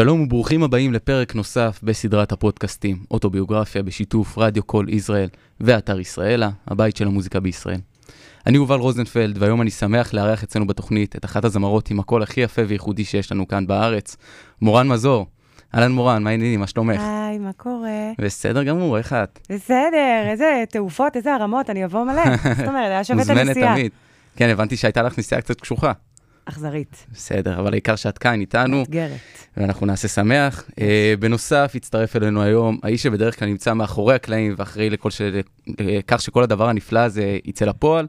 שלום וברוכים הבאים לפרק נוסף בסדרת הפודקאסטים, אוטוביוגרפיה בשיתוף רדיו קול ישראל ואתר ישראלה, הבית של המוזיקה בישראל. אני יובל רוזנפלד, והיום אני שמח לארח אצלנו בתוכנית את אחת הזמרות עם הקול הכי יפה וייחודי שיש לנו כאן בארץ, מורן מזור. אהלן מורן, מה העניינים? מה שלומך? היי, מה קורה? בסדר גמור, איך את? בסדר, איזה תעופות, איזה הרמות, אני אבוא מלא. זאת אומרת, היה שווה את מוזמנת הנסיעה. תמיד. כן, הבנתי שהייתה לך נסיעה קצת קשוחה. אכזרית, בסדר, אבל העיקר שאת כאן איתנו, מאתגרת. ואנחנו נעשה שמח. Uh, בנוסף, הצטרף אלינו היום האיש שבדרך כלל נמצא מאחורי הקלעים ואחראי לכל ש... לכך שכל הדבר הנפלא הזה יצא לפועל.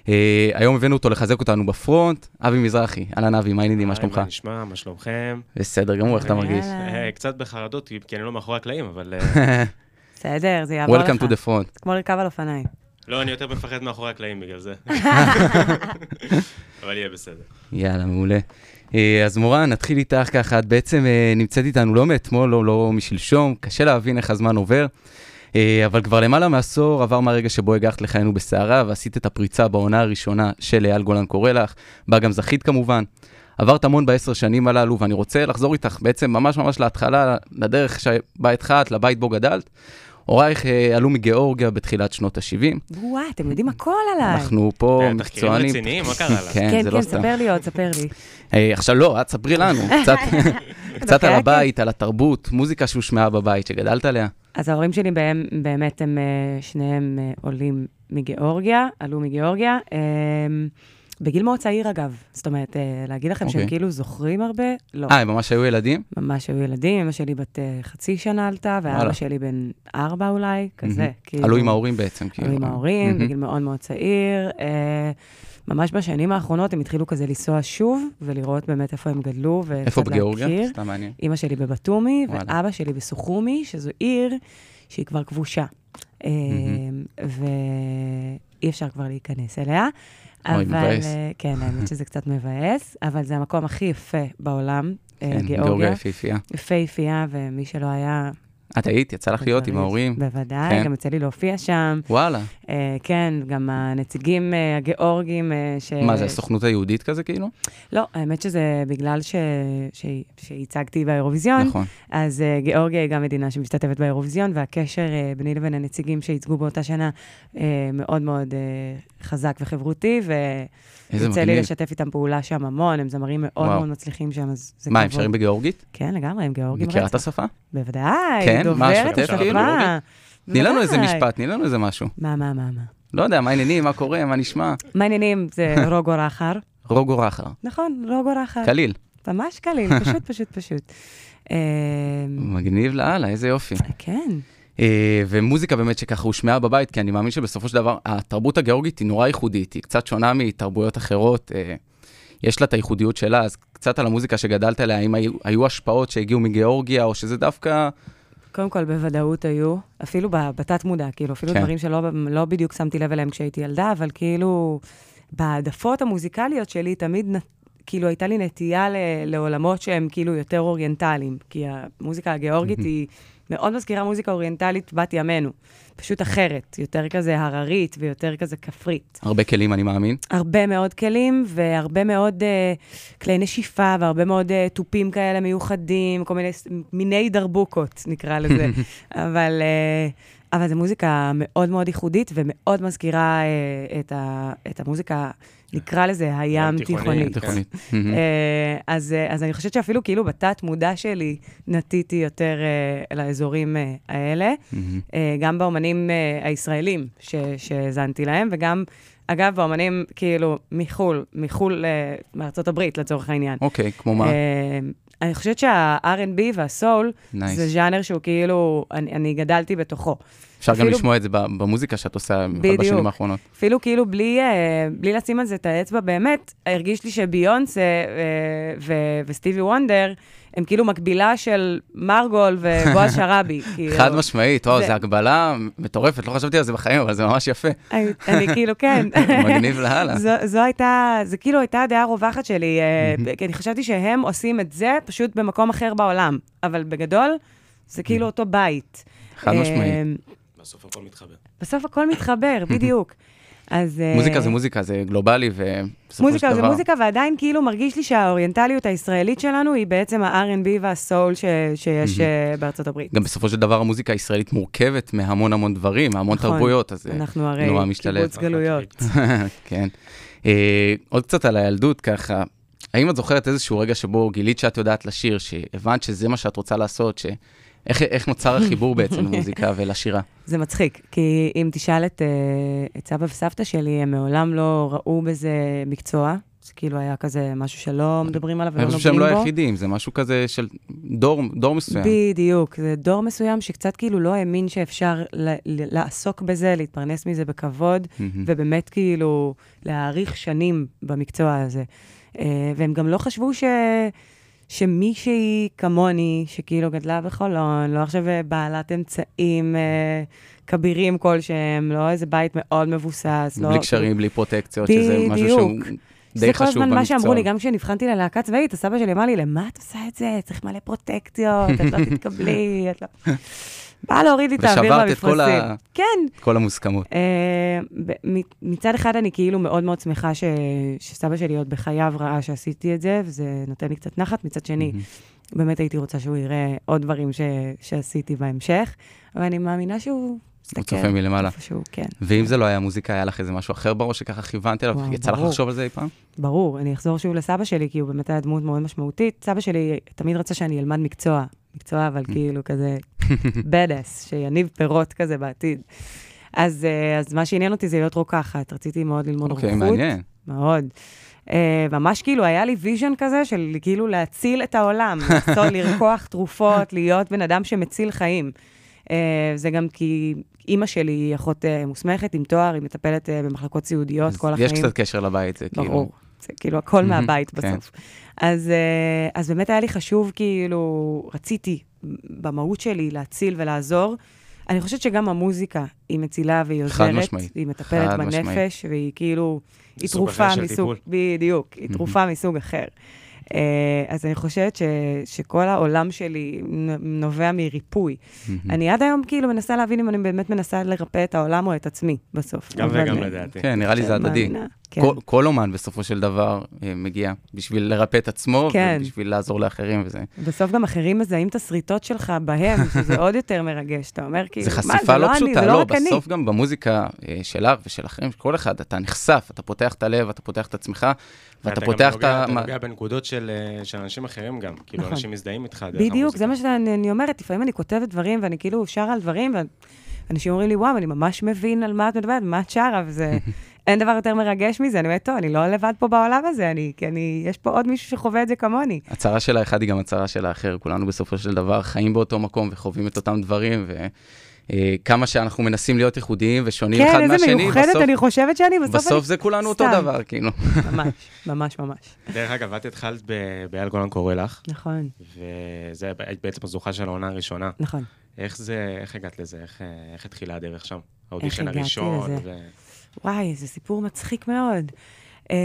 Uh, היום הבאנו אותו לחזק אותנו בפרונט, אבי מזרחי. אהלן אבי, מה העניינים, מה שלומך? מה נשמע? מה שלומכם? בסדר גמור, איך אתה. מרגיש? אה, קצת בחרדות, כי- אני לא מאחורי הקלעים, אבל... אה, בסדר, זה יעבור לך. Welcome to the front. כמו לרכב על אופניים. לא, אני יותר מפחד מאחורי הקלעים בגלל זה. אבל יהיה בסדר. יאללה, מעולה. אה, אז מורן, נתחיל איתך ככה, את בעצם אה, נמצאת איתנו לא מאתמול, לא, לא משלשום, קשה להבין איך הזמן עובר, אה, אבל כבר למעלה מעשור עבר מהרגע שבו הגחת לחיינו בסערה ועשית את הפריצה בעונה הראשונה של אייל גולן קורא לך, בה גם זכית כמובן. עברת המון בעשר שנים הללו, ואני רוצה לחזור איתך בעצם ממש ממש להתחלה, לדרך שבה התחלת, לבית בו גדלת. הורייך אה, עלו מגיאורגיה בתחילת שנות ה-70. וואי, אתם יודעים הכל עליי. אנחנו פה אה, תחקירים מקצוענים. רציניים, מה קרה לה? כן, כן, כן, לא. ספר לי עוד, ספר לי. היי, עכשיו לא, את ספרי לנו, קצת, קצת על אוקיי, הבית, על התרבות, מוזיקה שהושמעה בבית, שגדלת עליה. אז ההורים שלי באמת הם אה, שניהם אה, עולים מגיאורגיה, עלו מגיאורגיה. אה, בגיל מאוד צעיר, אגב. זאת אומרת, אה, להגיד לכם שהם אוקיי. כאילו זוכרים הרבה? לא. אה, הם ממש היו ילדים? ממש היו ילדים, אמא שלי בת אה, חצי שנה עלתה, ואבא. שלי בן ארבע אולי, כזה. מהמם. כאילו, עלו עם ההורים בעצם, כאילו. עלו עם ההורים, מהמם. בגיל מאוד מאוד צעיר. אה, ממש בשנים האחרונות הם התחילו כזה לנסוע שוב, ולראות באמת איפה הם גדלו, וקצת איפה בגיאורגיה? סתם מעניין. אימא שלי בבתומי, וואלה. ואבא שלי בסוכומי, שזו עיר שהיא כבר כבושה. אה, ואי אפשר כבר להיכנס אליה. אוי, אבל, מבאס. אה, כן, האמת שזה קצת מבאס, אבל זה המקום הכי יפה בעולם, אה, כן, גיאורגיה. גיאורגיה יפהפייה. יפהפייה, ומי שלא היה... את היית? יצא לך להיות עם ההורים? בוודאי, כן. גם יצא לי להופיע שם. וואלה. אה, כן, גם הנציגים אה, הגיאורגים אה, ש... מה, זה הסוכנות היהודית כזה, כאילו? לא, האמת שזה בגלל ש... ש... שהצגתי באירוויזיון, נכון. אז uh, גיאורגיה היא גם מדינה שמשתתפת באירוויזיון, והקשר uh, ביני לבין הנציגים שייצגו באותה שנה uh, מאוד מאוד uh, חזק וחברותי, ויוצא לי. לשתף איתם פעולה שם המון, הם זמרים מאוד וואו. מאוד מצליחים שם, אז זה מה, הם כבוד. שרים בגיאורגית? כן, לגמרי, הם גיאורגים מכירה את רצח. השפה? בוודאי, כן? דוברת? השפה. תני לנו איזה. משפט, תני לנו איזה משהו. מה, מה, מה, מה? לא יודע, מה העניינים, מה קורה, מה נשמע? מה העניינים? זה רוגו רחר. רוגו רחר. נכון, רוגו רחר. קליל. ממש קליל, פשוט, פשוט, פשוט. אה, מגניב לאללה, איזה יופי. כן. אה, ומוזיקה באמת שככה הושמעה בבית, כי אני מאמין שבסופו של דבר, התרבות הגיאורגית היא נורא ייחודית, היא קצת שונה מתרבויות אחרות, אה, יש לה את הייחודיות שלה, אז קצת על המוזיקה שגדלת עליה, האם היו, היו השפעות שהגיעו מגיאורגיה, או שזה דווקא... קודם כל, בוודאות היו, אפילו ב- בתת-מודע, כאילו, אפילו כן. דברים שלא לא בדיוק שמתי לב אליהם כשהייתי ילדה, אבל כאילו, בהעדפות המוזיקליות שלי תמיד, כאילו, הייתה לי נטייה ל- לעולמות שהם כאילו יותר אוריינטליים, כי המוזיקה הגיאורגית היא מאוד מזכירה מוזיקה אוריינטלית בת ימינו, פשוט אחרת, יותר כזה הררית ויותר כזה כפרית. הרבה כלים, אני מאמין. הרבה מאוד כלים והרבה מאוד uh, כלי נשיפה והרבה מאוד uh, תופים כאלה מיוחדים, כל מיני מיני דרבוקות, נקרא לזה. אבל, uh, אבל זו מוזיקה מאוד מאוד ייחודית ומאוד מזכירה uh, את, ה, את המוזיקה, נקרא לזה הים תיכונית, תיכונית. כן. תיכונית. אה, אז, אה, אז אני חושבת שאפילו כאילו בתת-מודע שלי נטיתי יותר אה, לאזורים אה, האלה, מהמם. אה, גם באומנים אה, הישראלים ש- שהאזנתי להם, וגם, אגב, באומנים כאילו מחו"ל, מחו"ל, אה, מארצות הברית לצורך העניין. אוקיי, כמו מה? אה, אני חושבת שה-R&B והסול, נייס. זה ז'אנר שהוא כאילו, אני, אני גדלתי בתוכו. אפשר גם אפילו- לשמוע את זה במוזיקה שאת עושה, בדיוק. בשנים האחרונות. אפילו כאילו בלי, אה, בלי לשים על זה את האצבע, באמת, הרגיש לי שביונסה אה, ו- וסטיבי וונדר, הם כאילו מקבילה של מרגול ובועז שראבי. כאילו. חד משמעית, וואו, זו הגבלה מטורפת, לא חשבתי על זה בחיים, אבל זה ממש יפה. אני, כאילו, כן. מגניב לאללה. זו, זו הייתה, זה כאילו הייתה הדעה הרווחת שלי, אה, כי אני חשבתי שהם עושים את זה פשוט במקום אחר בעולם, אבל בגדול, זה כאילו אותו בית. חד משמעית. אה, בסוף הכל מתחבר. בסוף הכל מתחבר, בדיוק. אז... אה, מוזיקה זה מוזיקה, זה גלובלי, ובסופו של דבר... מוזיקה זה מוזיקה, ועדיין כאילו מרגיש לי שהאוריינטליות הישראלית שלנו היא בעצם ה-R&B והסול ש- שיש אה, בארצות הברית. גם בסופו של דבר המוזיקה הישראלית מורכבת מהמון המון דברים, מהמון נכון. תרבויות, אז זה אנחנו הרי נורא משתלב. קיבוץ גלויות. כן. אה, עוד קצת על הילדות, ככה, האם את זוכרת איזשהו רגע שבו גילית שאת יודעת לשיר, שהבנת שזה מה שאת רוצה לעשות, ש... איך, איך נוצר החיבור בעצם למוזיקה ולשירה? זה מצחיק, כי אם תשאל את, אה, את סבא וסבתא שלי, הם מעולם לא ראו בזה מקצוע. זה כאילו היה כזה משהו שלא מדברים עליו ולא אני נוגעים בו. חושב שהם לא היחידים, זה משהו כזה של דור, דור מסוים. בדיוק, זה דור מסוים שקצת כאילו לא האמין שאפשר ל- ל- לעסוק בזה, להתפרנס מזה בכבוד, מהמם. ובאמת כאילו להאריך שנים במקצוע הזה. אה, והם גם לא חשבו ש... שמישהי כמוני, שכאילו גדלה בחולון, לא עכשיו אה, בעלת אמצעים אה, כבירים כלשהם, לא איזה בית מאוד מבוסס. לא, בלי קשרים, בלי פרוטקציות, שזה משהו בדיוק. שהוא זה די כל חשוב הזמן מה שאמרו במקצוע. לי, גם כשנבחנתי ללהקה צבאית, הסבא שלי אמר לי, למה את עושה את זה? צריך מלא פרוטקציות, את לא תתקבלי, את לא... בא להוריד לי את האוויר ושברת את כל במפרשים. ה- כן. כל המוסכמות. מ- מצד אחד אני כאילו מאוד מאוד שמחה ש- שסבא שלי עוד בחייו ראה שעשיתי את זה, וזה נותן לי קצת נחת. מצד שני, מהמם. באמת הייתי רוצה שהוא יראה עוד דברים ש- שעשיתי בהמשך, אבל אני מאמינה שהוא מסתכל. צופה מלמעלה. איפשהו, כן. ואם זה לא היה מוזיקה, היה לך איזה משהו אחר בראש שככה כיוונת אליו? יצא לך. לחשוב על זה אי פעם? ברור, אני אחזור שוב לסבא שלי, כי הוא באמת היה דמות מאוד משמעותית. סבא שלי תמיד רצה שאני אלמד מקצוע, מקצוע אבל כאילו כזה בדס, שיניב פירות כזה בעתיד. אז, אה, אז מה שעניין אותי זה להיות רוקחת, רציתי מאוד ללמוד אוקיי, רוקחות. מעניין. מאוד. אה, ממש כאילו היה לי vision כזה של כאילו להציל את העולם, לעשות, לרקוח תרופות, להיות בן אדם שמציל חיים. Uh, זה גם כי אימא שלי היא אחות uh, מוסמכת עם תואר, היא מטפלת uh, במחלקות סיעודיות כל החיים. יש קצת קשר לבית, זה כאילו... ברור. זה כאילו הכל מהבית כן. בסוף. אז, אה, אז באמת היה לי חשוב, כאילו, רציתי במהות שלי להציל ולעזור. אני חושבת שגם המוזיקה היא מצילה והיא חד עוזרת. משמעית. היא מטפלת חד משמעית. בנפש, והיא כאילו, היא תרופה מסוג, טיפול. בדיוק, היא. תרופה מסוג אחר. אה, אז אני חושבת ש, שכל העולם שלי נובע מריפוי. אני עד היום כאילו מנסה להבין אם אני באמת מנסה לרפא את העולם או את עצמי בסוף. גם וגם לדעתי. כן, נראה לי זה הדדי. כן. כל- כל אומן בסופו של דבר אה, מגיע בשביל לרפא את עצמו, כן. ובשביל לעזור לאחרים וזה. בסוף גם אחרים מזהים את השריטות שלך בהם, שזה עוד יותר מרגש. אתה אומר, כאילו, זה מה, חשיפה לא אני, פשוטה, זה לא, לא רק אני. בסוף גם במוזיקה אה, שלך ושל אחרים, כל אחד, אתה נחשף, אתה פותח את הלב, אתה פותח את עצמך, ואתה גם פותח את ה... אתה מה- נוגע בנקודות של אה, של אנשים אחרים גם. כאילו, נכון. אנשים מזדהים איתך דרך המוזיקה. בדיוק, זה מה שאני אני אומרת, לפעמים אני כותבת דברים, ואני כאילו שרה על דברים, ואנשים אומרים לי, וואו, אני ממש מבין על מה את מדברת, מה את שרה, וזה... אין דבר יותר מרגש מזה, אני אומרת, טוב, אני לא לבד פה בעולם הזה, אני, כי אני, יש פה עוד מישהו שחווה את זה כמוני. הצהרה של האחד היא גם הצהרה של האחר, כולנו בסופו של דבר חיים באותו מקום וחווים את אותם דברים, וכמה שאנחנו מנסים להיות ייחודיים ושונים אחד כן, איזה מהשני, מיוחדת בסוף- אני חושבת שאני, בסוף בסוף זה כולנו אותו סתם. דבר, כאילו. אני... ממש, ממש, ממש. דרך אגב, את התחלת באייל גולן קורא לך, נכון, וזה בעצם הזוכה של העונה הראשונה. נכון. איך זה, איך הגעת לזה? איך, אה, איך התחילה הדרך שם? האודישן הגעתי הראשון. לזה? ו... וואי, זה סיפור מצחיק מאוד. אמ,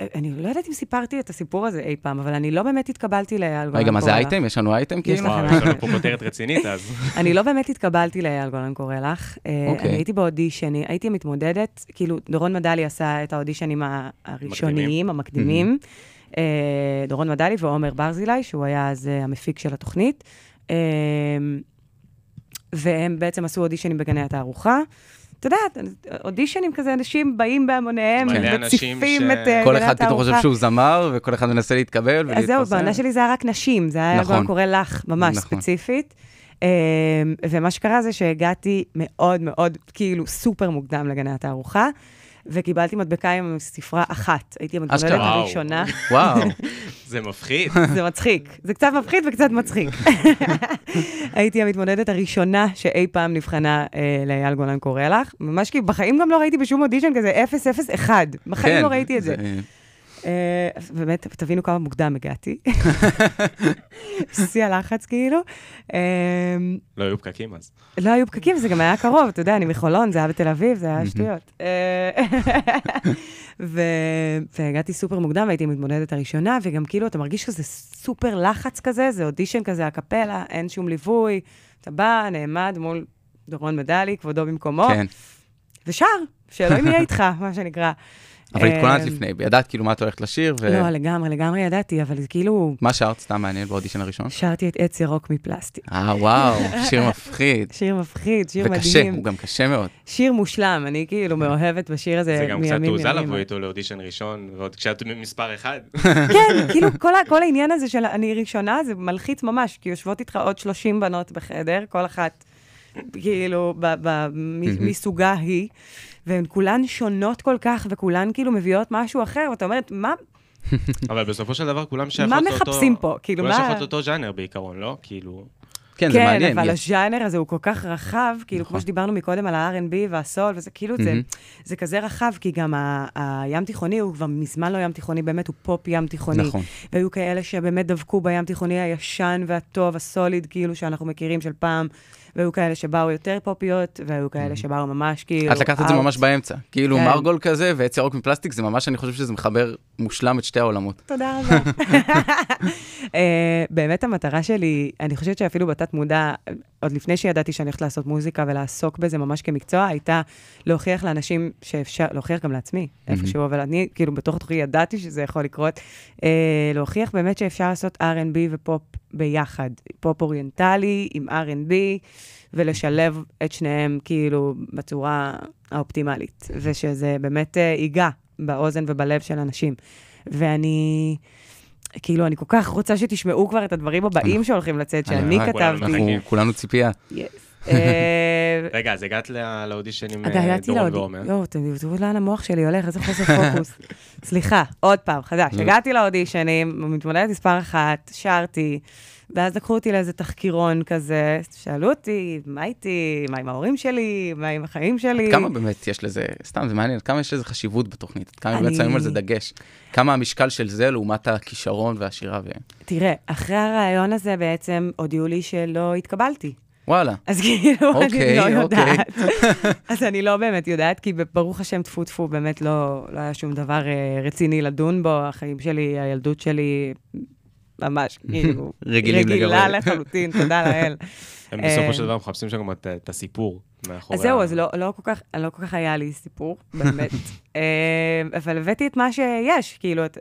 אני לא יודעת אם סיפרתי את הסיפור הזה אי פעם, אבל אני לא באמת התקבלתי לאייל גולן רגע, מה זה אייטם? יש לנו אייטם כאילו? יש לנו פה כותרת רצינית, אז... אני לא באמת התקבלתי לאייל גולן קורא לך. אה, אוקיי. אני הייתי באודישן, הייתי המתמודדת, כאילו, דורון מדלי עשה את האודישנים הראשוניים, המקדימים. אה, דורון מדלי ועומר ברזילי, שהוא היה אז אה, המפיק של התוכנית. אה, והם בעצם עשו אודישנים בגני התערוכה. את יודעת, אודישנים כזה, אנשים באים בהמוניהם, מציפים ש- את אה, כל אחד פתאום. חושב שהוא זמר, וכל אחד מנסה להתקבל אז ולהתפרסם. זהו, בעונה שלי זה היה רק נשים, זה היה נכון. כבר קורא לך, ממש נכון. ספציפית. אמ, ומה שקרה זה שהגעתי מאוד מאוד, כאילו, סופר מוקדם לגני התערוכה, וקיבלתי מדבקה עם ספרה אחת. הייתי אשכרה. הראשונה. וואו, זה מפחיד. זה מצחיק. זה קצת מפחיד וקצת מצחיק. הייתי המתמודדת הראשונה שאי פעם נבחנה אה, לאייל גולן קורא לך. ממש כי בחיים גם לא ראיתי בשום אודישן כזה 001. בחיים כן, לא ראיתי את זה. אז באמת, תבינו כמה מוקדם הגעתי. שיא הלחץ, כאילו. אה, לא היו פקקים אז. לא היו פקקים, זה גם היה קרוב, אתה יודע, אני מחולון, זה היה בתל אביב, זה היה שטויות. אה, והגעתי סופר מוקדם, והייתי המתמודדת הראשונה, וגם כאילו, אתה מרגיש כזה סופר לחץ כזה, זה אודישן כזה, הקפלה, אין שום ליווי, אתה בא, נעמד מול דורון מדלי, כבודו במקומו. כן. ושר, שאלוהים יהיה איתך, מה שנקרא. אבל התכוננת אמ, לפני, ידעת כאילו מה את הולכת לשיר, ו... לא, לגמרי, לגמרי ידעתי, אבל כאילו, מה שרת? סתם מעניין באודישן הראשון. שרתי את עץ ירוק מפלסטיק. אה, וואו, שיר מפחיד. שיר מפחיד, שיר וקשה, מדהים. הוא גם קשה מאוד. שיר מושלם, אני כאילו מאוהבת בשיר הזה זה גם מימים קצת תעוזה. לבוא איתו לאודישן ראשון, ועוד כשאת מספר אחד. כן, כאילו כל, העניין הזה של אני ראשונה, זה מלחיץ ממש, כי יושבות איתך עוד 30 בנות בחדר, כל אחת כאילו ב, ב, מ, מסוגה היא, והן כולן שונות כל כך, וכולן כאילו מביאות משהו אחר, ואתה אומרת, מה, אבל בסופו של דבר כולם שייכות מה לאותו... מחפשים פה? כאילו, כולם מה... שייכות לאותו ז'אנר בעיקרון, לא? כאילו... כן, זה כן, מעניין. אבל יש- הז'אנר הזה הוא כל כך רחב, כאילו, נכון. כמו שדיברנו מקודם על ה-R&B והסול, וזה כאילו, זה, מהמם. זה כזה רחב, כי גם הים תיכוני הוא כבר מזמן לא ים תיכוני, באמת הוא פופ ים תיכוני. נכון. והיו כאלה שבאמת דבקו בים תיכוני הישן והטוב, הסוליד, כאילו, שאנחנו מכירים של פעם, והיו כאלה שבאו יותר פופיות, והיו כאלה שבאו ממש כאילו... את לקחת את זה. ממש באמצע. כאילו כן. מרגול כזה ועץ ירוק מפלסטיק, זה ממש, אני חושב שזה מחבר מושלם את שתי העולמות. תודה רבה. אה, באמת המטרה שלי, אני חושבת שאפילו בתת מודע, עוד לפני שידעתי שאני הולכת לעשות מוזיקה ולעסוק בזה ממש כמקצוע, הייתה להוכיח לאנשים שאפשר, להוכיח גם לעצמי איפשהו, אבל אני כאילו בתוך תוכי ידעתי שזה יכול לקרות, אה, להוכיח באמת שאפשר לעשות R&B ופופ ביחד, פופ אוריינטלי עם R&B, ולשלב את שניהם כאילו בצורה האופטימלית, ושזה באמת אה, ייגע באוזן ובלב של אנשים. ואני, כאילו, אני כל כך רוצה שתשמעו כבר את הדברים הבאים שהולכים לצאת, שאני כתבתי. כולנו ציפייה. Yes. אה, רגע, אז הגעת לא- לאודישן עם אתה אה, הגעתי דורון. ועומר. אתם תראו לאן המוח שלי הולך, איזה חוסר פוקוס. סליחה, עוד פעם, חדש. לא. הגעתי לאודישנים, מתמודדת מספר אחת, שרתי, ואז לקחו אותי לאיזה תחקירון כזה, שאלו אותי, מה איתי, מה עם ההורים שלי, מה עם החיים שלי. כמה באמת יש לזה, סתם, זה מעניין, כמה יש לזה חשיבות בתוכנית? כמה באמת אני- שמים על זה דגש? כמה המשקל של זה לעומת הכישרון והשירה ו... תראה, אחרי הראיון הזה בעצם הודיעו לי שלא התקבלתי. וואלה. אז כאילו, אני אוקיי, לא אוקיי. יודעת. אז אני לא באמת יודעת, כי ברוך השם, טפו טפו, באמת לא, לא היה שום דבר אה, רציני לדון בו. החיים שלי, הילדות שלי, ממש, כאילו, רגילים רגילה. לחלוטין, תודה לאל. הם בסופו אה, של דבר מחפשים שם גם את- את הסיפור מאחורי... אז זהו, ה- אז לא, לא, כל כך, לא כל כך היה לי סיפור, באמת. אה, אבל הבאתי את מה שיש, כאילו, את,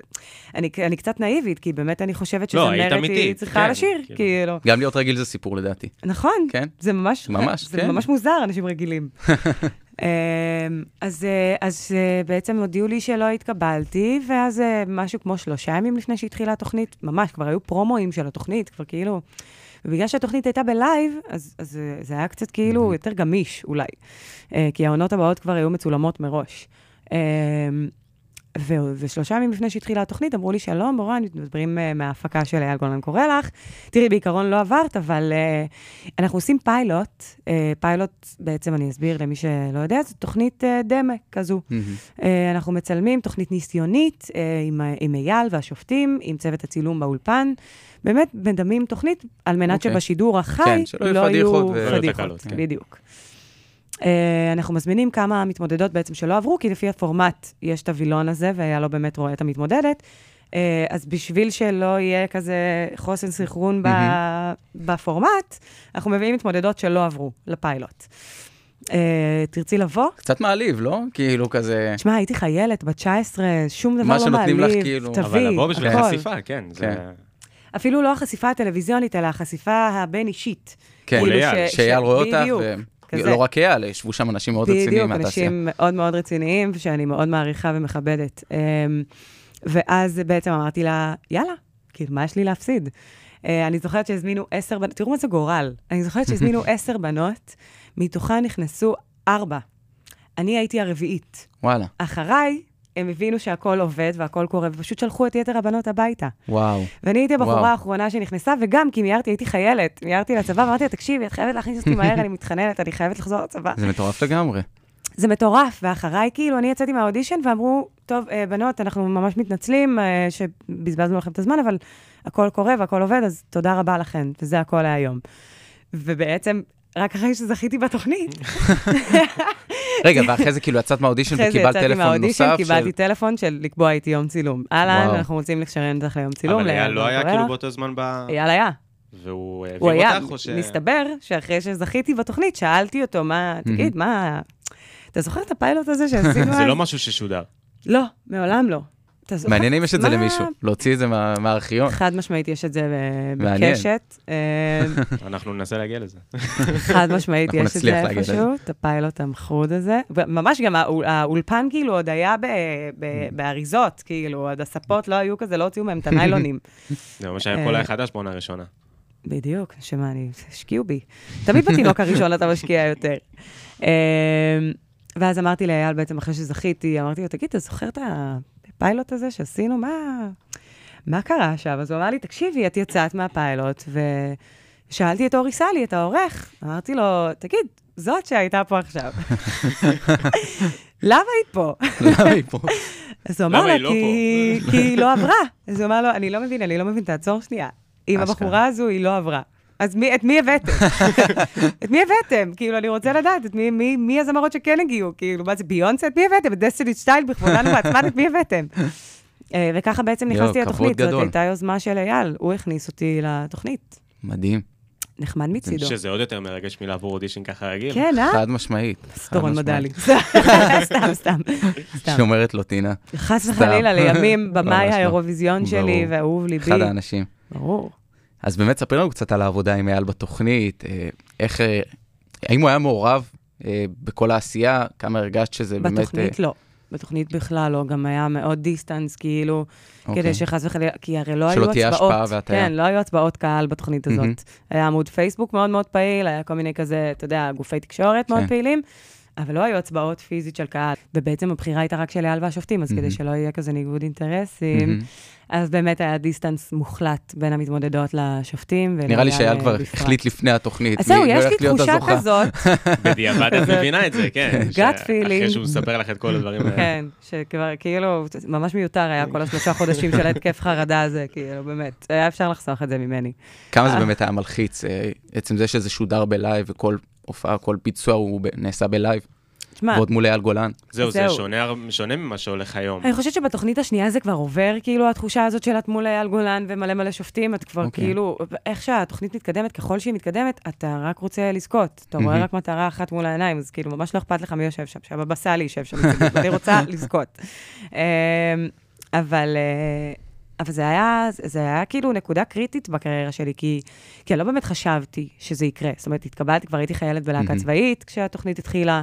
אני, אני קצת נאיבית, כי באמת אני חושבת לא, שזמרת היא צריכה כן, לשיר, כאילו. כאילו. גם להיות רגיל זה סיפור לדעתי. נכון, כן? זה ממש, ממש, זה כן. ממש מוזר, אנשים רגילים. אמ, אז, אה, אז אה, בעצם הודיעו לי שלא התקבלתי, ואז אה, משהו כמו שלושה ימים לפני שהתחילה התוכנית, ממש, כבר היו פרומואים של התוכנית, כבר כאילו... ובגלל שהתוכנית הייתה בלייב, אז, אז זה היה קצת כאילו יותר גמיש, אולי. כי העונות הבאות כבר היו מצולמות מראש. ו- ושלושה ימים לפני שהתחילה התוכנית, אמרו לי, שלום, מורן, מדברים אה, מההפקה של אייל גולן קורא לך. תראי, בעיקרון לא עברת, אבל אה, אנחנו עושים פיילוט. אה, פיילוט, בעצם אני אסביר למי שלא יודע, זו תוכנית אה, דמה כזו. מהמם. אה, אנחנו מצלמים תוכנית ניסיונית אה, עם, עם אייל והשופטים, עם צוות הצילום באולפן. באמת מדמים תוכנית על מנת אוקיי. שבשידור החי כן, שלא יהיו לא פדיחות ו- לא כן. בדיוק. Uh, אנחנו מזמינים כמה מתמודדות בעצם שלא עברו, כי לפי הפורמט יש את הווילון הזה, והיה לא באמת רואה את המתמודדת. Uh, אז בשביל שלא יהיה כזה חוסן סנכרון ב- בפורמט, אנחנו מביאים מתמודדות שלא עברו לפיילוט. Uh, תרצי לבוא? קצת מעליב, לא? כאילו כזה... תשמע, הייתי חיילת בת 19, שום דבר מה לא שנותנים מעליב. לך, כאילו- תביא, אבל לבוא בשביל הכל. חשיפה, כן. זה- כן. אפילו לא החשיפה הטלוויזיונית, אלא החשיפה הבין-אישית. כן, כאילו אייל, ש- שאייל ש- רואה אותך, בדיוק, כזה. ולא רק אייל, ישבו שם אנשים מאוד רציניים בדיוק, מהתעשייה. אנשים מאוד מאוד רציניים, שאני מאוד מעריכה ומכבדת. אמ, ואז בעצם אמרתי לה, יאללה, כאילו, מה יש לי להפסיד? אה, אני זוכרת שהזמינו עשר בנות, תראו מה זה גורל. אני זוכרת שהזמינו עשר בנות, מתוכן נכנסו ארבע. אני הייתי הרביעית. וואלה, אחריי, הם הבינו שהכל עובד והכל קורה, ופשוט שלחו את יתר הבנות הביתה. וואו. ואני הייתי הבחורה. האחרונה שנכנסה, וגם כי מיהרתי, הייתי חיילת, מיהרתי לצבא, ואמרתי לה, תקשיבי, את חייבת להכניס אותי מהר, אני מתחננת, אני חייבת לחזור לצבא. זה מטורף לגמרי. זה מטורף, ואחריי, כאילו, אני יצאתי מהאודישן ואמרו, טוב, אה, בנות, אנחנו ממש מתנצלים אה, שבזבזנו לכם את הזמן, אבל הכל קורה והכל עובד, אז תודה רבה לכן, וזה הכל להיום. ובעצם, רק אחרי שזכיתי בתוכנית, רגע, ואחרי זה כאילו יצאת מהאודישן אחרי זה וקיבלת יצאתי טלפון מהאודישן, נוסף קיבלתי. טלפון של לקבוע איתי יום צילום. אהלן. אנחנו רוצים לשריין אותך ליום צילום. אבל אייל לא היה. כאילו באותו זמן ב... אייל היה. והוא הוא העביר אותך, או ש... מסתבר שאחרי שזכיתי בתוכנית, שאלתי אותו, מה, תגיד, מה... אתה זוכר את הפיילוט הזה שעשינו אז? זה לא משהו ששודר. לא, מעולם לא. אתה זוכר? מעניין אם יש את זה? למישהו, להוציא את זה מה- מהארכיון. חד משמעית יש את זה. בקשת. אה, אנחנו ננסה להגיע לזה. חד משמעית יש את זה. איפשהו, את הפיילוט המחרוד הזה. ממש גם האול- האולפן כאילו עוד היה ב- ב- באריזות, כאילו, עוד הספות לא היו כזה, לא הוציאו מהם את הניילונים. זה ממש היה קול החדש בעונה הראשונה. בדיוק, שמה, אני, השקיעו בי. תמיד בתינוק הראשון אתה משקיע יותר. אמ, ואז אמרתי לאייל, בעצם אחרי שזכיתי, אמרתי לו, תגיד, אתה זוכר את הפיילוט הזה שעשינו? מה, מה קרה שם? אז הוא אמר לי, תקשיבי, את יצאת מהפיילוט, ושאלתי את אורי סלי, את העורך, אמרתי לו, תגיד, זאת שהייתה פה עכשיו. למה היית פה? למה היא פה? אז הוא אמר לה, היא לא כי היא לא עברה. אז הוא אמר לו, אני לא מבין, אני לא מבין, תעצור שנייה. עם. הבחורה הזו היא לא עברה. אז מי, את מי הבאתם? את מי הבאתם? כאילו, אני רוצה לדעת, את מי, מי, מי הזמרות שכן הגיעו? כאילו, מה זה, ביונסה? את מי הבאתם? את דסטיני סטייל בכבודן ובעצמן, את מי הבאתם? אה, וככה בעצם נכנסתי כבוד לתוכנית. זאת גדול. הייתה יוזמה של אייל, הוא הכניס אותי לתוכנית. מדהים, נחמד מצידו. שזה עוד יותר מרגש מלעבור אודישן ככה רגיל. כן, אה? חד משמעית. סטורון מדלי. סתם, סתם. שאומרת לו טינה, חס. וחלילה, לימים, במאי לא. האירוויזיון שלי. ואהוב ליבי. אחד האנשים. ברור. אז באמת, ספרי לנו קצת על העבודה עם אייל בתוכנית, אה, איך, אה, האם הוא היה מעורב אה, בכל העשייה? כמה הרגשת שזה באמת... אה, בתוכנית לא. בתוכנית בכלל לא, גם היה מאוד דיסטנס, כאילו, אוקיי. כדי שחס וחלילה, כי הרי לא שלא היו תהיה הצבעות. השפעה והטיה. כן, לא היו הצבעות קהל בתוכנית הזאת. מהמם. היה עמוד פייסבוק מאוד מאוד פעיל, היה כל מיני כזה, אתה יודע, גופי תקשורת מאוד כן. פעילים, אבל לא היו הצבעות פיזית של קהל. ובעצם הבחירה הייתה רק של אייל והשופטים, אז כדי מהמם. שלא יהיה כזה ניגוד אינטרסים, מהמם. אז באמת היה דיסטנס מוחלט בין המתמודדות לשופטים. נראה לי שאייל אה, כבר בפרט. החליט לפני התוכנית. אז זהו, יש לי תחושה. כזאת, בדיעבד את מבינה את זה, כן. ש- feeling. אחרי שהוא מספר לך את כל הדברים האלה. כן, שכבר, כאילו, ממש מיותר היה כל השלושה חודשים של ההתקף חרדה הזה, כאילו, באמת. היה אפשר לחסוך את זה ממני. כמה זה אה. באמת היה מלחיץ, אה, עצם זה שזה שודר בלייב וכל הופעה, כל ביצוע הוא ב- נעשה בלייב, תשמע, ועוד מול אייל גולן. זהו, זה. שונה שונה ממה שהולך היום. אני חושבת שבתוכנית השנייה זה כבר עובר, כאילו, התחושה הזאת של את מול אייל גולן ומלא מלא שופטים, את כבר אוקיי. כאילו, איך שהתוכנית מתקדמת, ככל שהיא מתקדמת, אתה רק רוצה לזכות. אתה רואה. רק מטרה אחת מול העיניים, אז כאילו, ממש לא אכפת לך מי יושב שם, שהבבא סאלי יושב שם, ואני רוצה לזכות. אמ, אבל... אה, אבל זה היה, זה היה כאילו נקודה קריטית בקריירה שלי, כי, כי אני לא באמת חשבתי שזה יקרה. זאת אומרת, התקבלתי, כבר הייתי חיילת בלהקה מהמם. צבאית כשהתוכנית התחילה,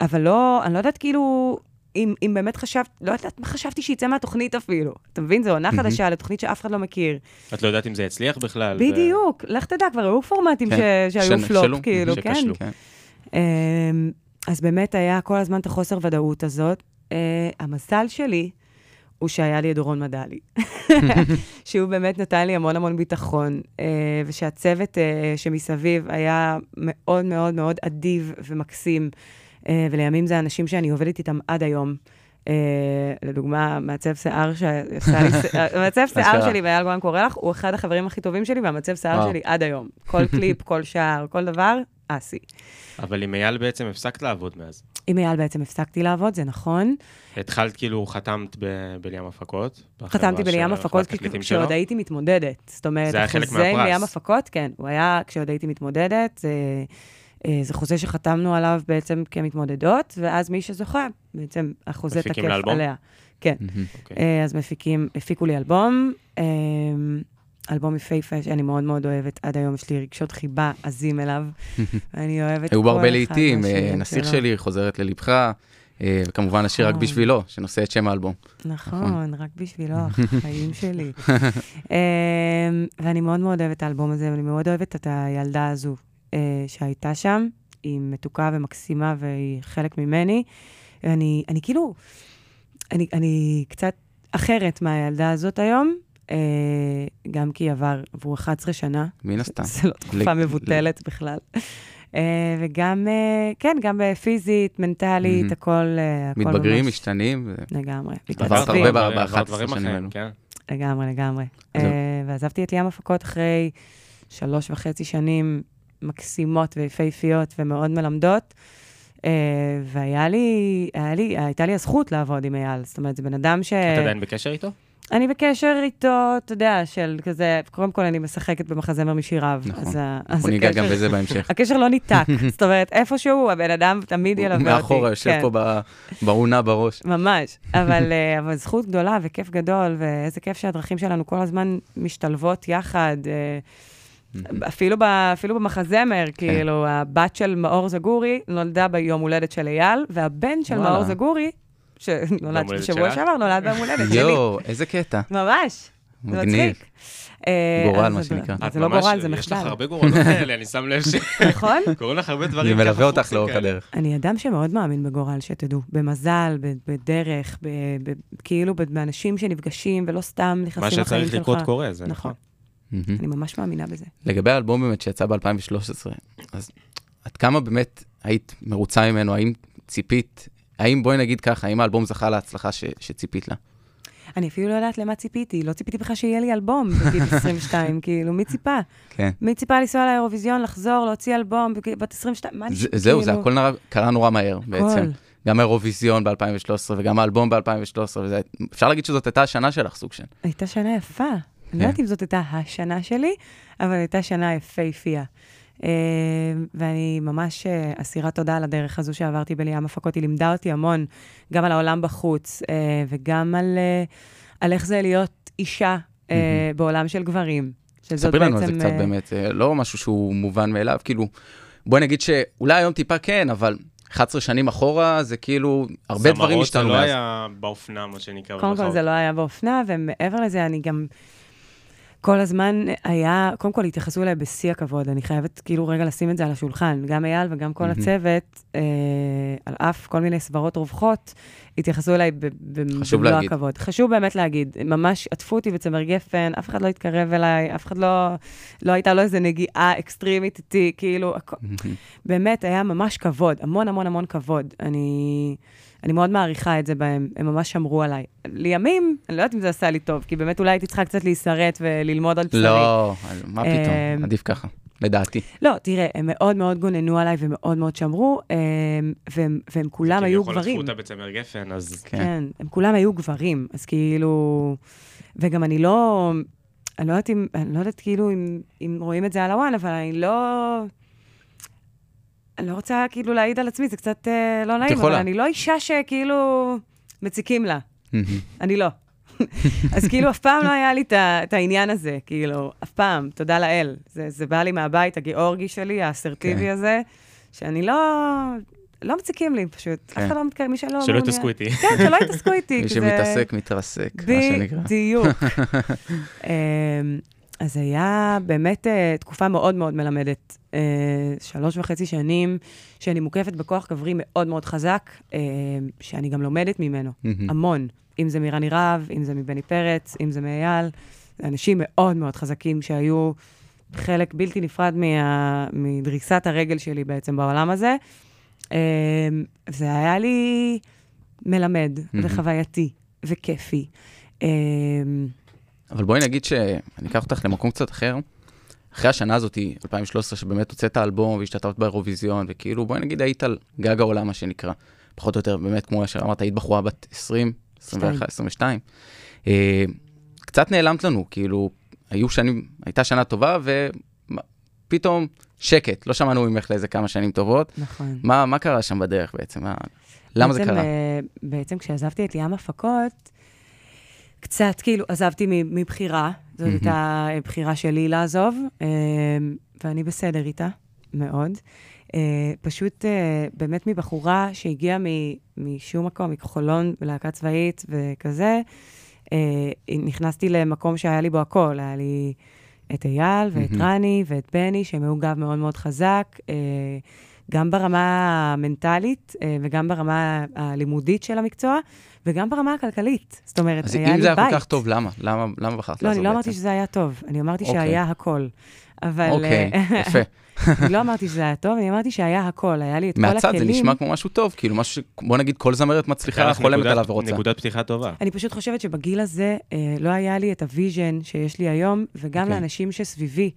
אבל לא, אני לא יודעת כאילו, אם, אם באמת חשבת, לא יודעת מה חשבתי שיצא מהתוכנית אפילו. אתה מבין? זו עונה. חדשה לתוכנית שאף אחד לא מכיר. את לא יודעת אם זה יצליח בכלל. ו- בדיוק, לך תדע, כבר היו פורמטים כן, ש- שהיו פלופ, כאילו, כן. כן. אמ, אז באמת היה כל הזמן את החוסר ודאות הזאת. אה, המזל שלי הוא שהיה לי את דורון מדלי, שהוא באמת נתן לי המון המון ביטחון, אה, ושהצוות אה, שמסביב היה מאוד מאוד מאוד אדיב ומקסים, אה, ולימים זה אנשים שאני עובדת איתם עד היום. לדוגמה, מעצב שיער שעשה לי, מעצב שיער. שלי ואייל גולן קורא לך, הוא אחד החברים הכי טובים שלי, והמעצב שיער. שלי עד היום. כל קליפ, כל שער, כל דבר, אסי. אבל עם אייל בעצם הפסקת לעבוד מאז. עם אייל בעצם הפסקתי לעבוד, זה נכון. התחלת כאילו, חתמת ב- בליאם הפקות. חתמתי בליאם של הפקות כשעוד. הייתי מתמודדת. זאת אומרת, החוזה עם. ליאם הפקות, כן, הוא היה כשעוד הייתי מתמודדת. זה, אה, זה חוזה שחתמנו עליו בעצם כמתמודדות, ואז מי שזוכה, בעצם החוזה תקף מפיקים לאלבום? עליה. כן. אה, אז מפיקים, הפיקו לי אלבום, אה, אלבום יפהפה שאני מאוד מאוד אוהבת. עד היום יש לי רגשות חיבה עזים אליו. אני אוהבת היו כל בו הרבה אחד לעיתים, אה, נסיך. שלי חוזרת ללבך, אה, וכמובן השיר רק נכון. בשבילו, שנושא את שם האלבום. נכון, רק בשבילו, החיים שלי. אמ, ואני מאוד מאוד אוהבת את האלבום הזה, ואני מאוד אוהבת את הילדה הזו אה, שהייתה שם. היא מתוקה ומקסימה והיא חלק ממני. ואני אני כאילו, אני, אני קצת אחרת מהילדה הזאת היום, אה, גם כי עבר, עברו 11 שנה. מן הסתם. זו לא תקופה לג- מבוטלת בכלל. אה, וגם, אה, כן, גם אה, פיזית, מנטלית, מהמם. הכל, אה, הכל מתבגרים, ממש- משתנים. ו- לגמרי. עברת. הרבה ב- עברת ב- 11 דברים שנים אחרים, האלו. כן. לגמרי, לגמרי. אה, ועזבתי את ים הפקות אחרי שלוש וחצי שנים מקסימות ויפהפיות ומאוד מלמדות. אה, והיה לי, היה לי, הייתה לי הזכות לעבוד עם אייל. זאת אומרת, זה בן אדם ש... את עדיין בקשר איתו? אני בקשר איתו, אתה יודע, של כזה, קודם כל אני משחקת במחזמר משיריו. נכון. אז אנחנו ניגע גם בזה בהמשך. הקשר לא ניתק, זאת אומרת, איפשהו הבן אדם תמיד ילווה אותי. מאחורה, יושב כן. פה באונה בראש. ממש, אבל, אה, אבל זכות גדולה וכיף גדול, ואיזה כיף שהדרכים שלנו כל הזמן משתלבות יחד. אה, אפילו, ב, אפילו במחזמר, כאילו, הבת של מאור זגורי נולדה ביום הולדת של אייל, והבן של. מאור זגורי, שנולד בשבוע? שעבר, נולד ביום הולדת שלי. יואו, איזה קטע. ממש. מגניב. אה, גורל, אז מה שנקרא. זה לא גורל, זה יש לך מחדל. הרבה גורלות כאלה, אני שם לב נכון? שקורים לך הרבה דברים זה ככה מלווה אותך לאורך כאלה. הדרך. אני אדם שמאוד מאמין בגורל, שתדעו. במזל, בדרך, כאילו באנשים שנפגשים ולא סתם נכנסים מה לחיים שצריך שלך. לקרות קורה, זה נכון. נכון. אני ממש מאמינה בזה. לגבי האלבום באמת שיצא ב-2013, אז עד כמה באמת היית מרוצה ממנו? האם ציפית? האם, בואי נגיד ככה, האם האלבום זכה להצלחה ש- שציפית לה? אני אפילו לא יודעת למה ציפיתי, לא ציפיתי בכלל שיהיה לי אלבום בגיל 22, כאילו, מי ציפה? כן. מי ציפה לנסוע לאירוויזיון, לחזור, להוציא אלבום, בת 22, מה אני... זה- זהו, זה כאילו, הכל קרה נורא מהר בעצם. גם האירוויזיון ב-2013 וגם האלבום ב-2013, וזה, אפשר להגיד שזאת הייתה השנה שלך, סוג של. הייתה שנה יפה. אני כן. לא יודעת אם זאת הייתה השנה שלי, אבל הייתה שנה יפהפייה. ואני ממש אה, אסירת תודה על הדרך הזו שעברתי בליאם הפקות. היא לימדה אותי המון, גם על העולם בחוץ, אה, וגם על, אה, על איך זה להיות אישה אה, בעולם של גברים. ספרי לנו על זה קצת אה, באמת, לא משהו שהוא מובן מאליו, כאילו, בואי נגיד שאולי היום טיפה כן, אבל 11 שנים אחורה זה כאילו, הרבה דברים זמרות השתנו זה לא מאז. היה באופנה, מה שנקרא. קודם כל. זה לא היה באופנה, ומעבר לזה, אני גם... כל הזמן היה, קודם כל התייחסו אליי בשיא הכבוד, אני חייבת כאילו רגע לשים את זה על השולחן. גם אייל וגם כל מהמם. הצוות, אה, על אף כל מיני סברות רווחות, התייחסו אליי במלוא. הכבוד. חשוב באמת להגיד, ממש עטפו אותי בצמר גפן, אף אחד לא התקרב אליי, אף אחד לא, לא הייתה לו איזה נגיעה אקסטרימית איתי, כאילו, הכ- באמת, היה ממש כבוד, המון המון המון כבוד. אני, אני מאוד מעריכה את זה בהם, הם ממש שמרו עליי. לימים, אני לא יודעת אם זה עשה לי טוב, כי באמת אולי הייתי צריכה קצת להישרט וללמוד על בשרי. לא, מה פתאום, אמ, עדיף ככה, לדעתי. לא, תראה, הם מאוד מאוד גוננו עליי ומאוד מאוד שמרו, אמ, והם, והם כולם היו כביכול גברים. עטפו אותה בצמר גפן, אז... כן. כן, הם כולם היו גברים, אז כאילו... וגם אני לא... אני לא יודעת אם... אני לא יודעת כאילו אם, אם רואים את זה על הוואן, אבל אני לא... אני לא רוצה כאילו להעיד על עצמי, זה קצת אה, לא נעים, אבל. אני לא אישה שכאילו מציקים לה. אני לא. אז כאילו, אף פעם לא היה לי את העניין הזה, כאילו, אף פעם, תודה לאל. זה, זה בא לי מהבית הגיאורגי שלי, האסרטיבי כן. הזה, שאני לא... לא מציקים לי פשוט. אף כן. אחד לא מתקרב, מי שלא... שלא יתעסקו איתי. כן, שלא יתעסקו איתי. מי שמתעסק, מתרסק, מה שנקרא. בדיוק. אז היה באמת אה, תקופה מאוד מאוד מלמדת. אה, שלוש וחצי שנים שאני מוקפת בכוח גברי מאוד מאוד חזק, אה, שאני גם לומדת ממנו מהמם. המון. אם זה מרני רהב, אם זה מבני פרץ, אם זה מאייל. אנשים מאוד מאוד חזקים שהיו חלק בלתי נפרד מה, מדריסת הרגל שלי בעצם בעולם הזה. אמ, זה היה לי מלמד מהמם. וחווייתי וכיפי. אמ, אבל בואי נגיד שאני אקח אותך למקום קצת אחר. אחרי השנה הזאת, 2013, שבאמת הוצאת אלבום והשתתפת באירוויזיון, וכאילו, בואי נגיד היית על גג העולם, מה שנקרא. פחות או יותר, באמת, כמו שאמרת, היית בחורה בת 20, 21, 22. אה, קצת נעלמת לנו, כאילו, היו שנים, הייתה שנה טובה, ופתאום שקט, לא שמענו ממך לאיזה כמה שנים טובות. נכון. מה, מה קרה שם בדרך בעצם? מה, למה זה בעצם, קרה? אה, בעצם כשעזבתי את ליאם הפקות, קצת כאילו עזבתי מבחירה, זאת. הייתה בחירה שלי לעזוב, אה, ואני בסדר איתה, מאוד. אה, פשוט אה, באמת מבחורה שהגיעה משום מקום, מחולון, להקה צבאית וכזה, נכנסתי למקום שהיה לי בו הכל, היה לי את אייל ואת מהמם. רני ואת בני, שהם היו גב מאוד מאוד חזק, גם ברמה המנטלית וגם ברמה הלימודית של המקצוע, וגם ברמה הכלכלית. זאת אומרת, אז היה לי אם בית. זה היה כל כך טוב, למה? למה, למה בחרת לא, לעזוב אני לא אמרתי בעצם? שזה היה טוב, אני אמרתי אוקיי. שהיה הכל. אבל... אוקיי, אה, יפה. אני לא אמרתי שזה היה טוב, אני אמרתי שהיה הכל, היה לי את כל מהצד הכלים. זה נשמע כמו משהו טוב, כאילו משהו ש... בוא נגיד כל זמרת מצליחה חולמת עליו ורוצה. נקודת פתיחה טובה. אני פשוט חושבת שבגיל הזה אה, לא היה לי את ה vision שיש לי היום, וגם אוקיי. לאנשים שסביבי,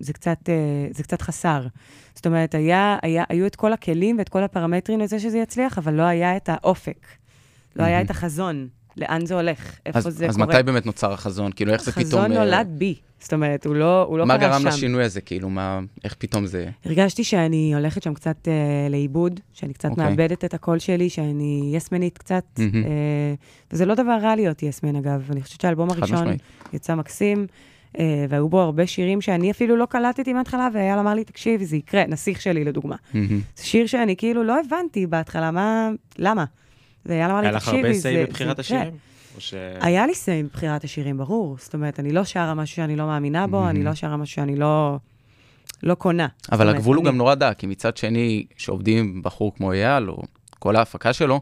זה, קצת, אה, זה קצת חסר. זאת אומרת, היה, היה, היו את כל הכלים ואת כל הפרמטרים לזה שזה יצליח, אבל לא היה את האופק. לא היה. את החזון. לאן זה הולך, איפה אז, זה אז קורה. מתי באמת נוצר החזון? כאילו, איך זה פתאום... החזון אה, נולד בי, זאת אומרת, הוא לא, הוא לא מה קרה גרם שם. לשינוי הזה? כאילו, מה... איך פתאום זה... הרגשתי שאני הולכת שם קצת אה, לאיבוד, שאני קצת אוקיי. מאבדת את הקול שלי, שאני יסמנית קצת, מהמם. אה, וזה לא דבר רע להיות יסמן, אגב. אני חושבת שהאלבום הראשון משמעית. יצא מקסים, והיו בו הרבה שירים שאני אפילו לא קלטתי מההתחלה, ואייל אמר לי, תקשיב, זה יקרה, נסיך שלי לדוגמה. מהמם. זה שיר שאני כאילו לא הבנתי בהתחלה, מה, למה? ואייל אמר לי, היה לך תקשיבי, הרבה זה, סיי זה בבחירת. השירים? ש... היה לי סיי בבחירת השירים, ברור. זאת אומרת, אני לא שרה משהו שאני לא מאמינה בו, אני לא שרה משהו שאני לא, לא קונה. אבל אומרת, הגבול הוא אני- גם נורא דק, כי מצד שני, שעובדים עם בחור כמו אייל, או כל ההפקה שלו,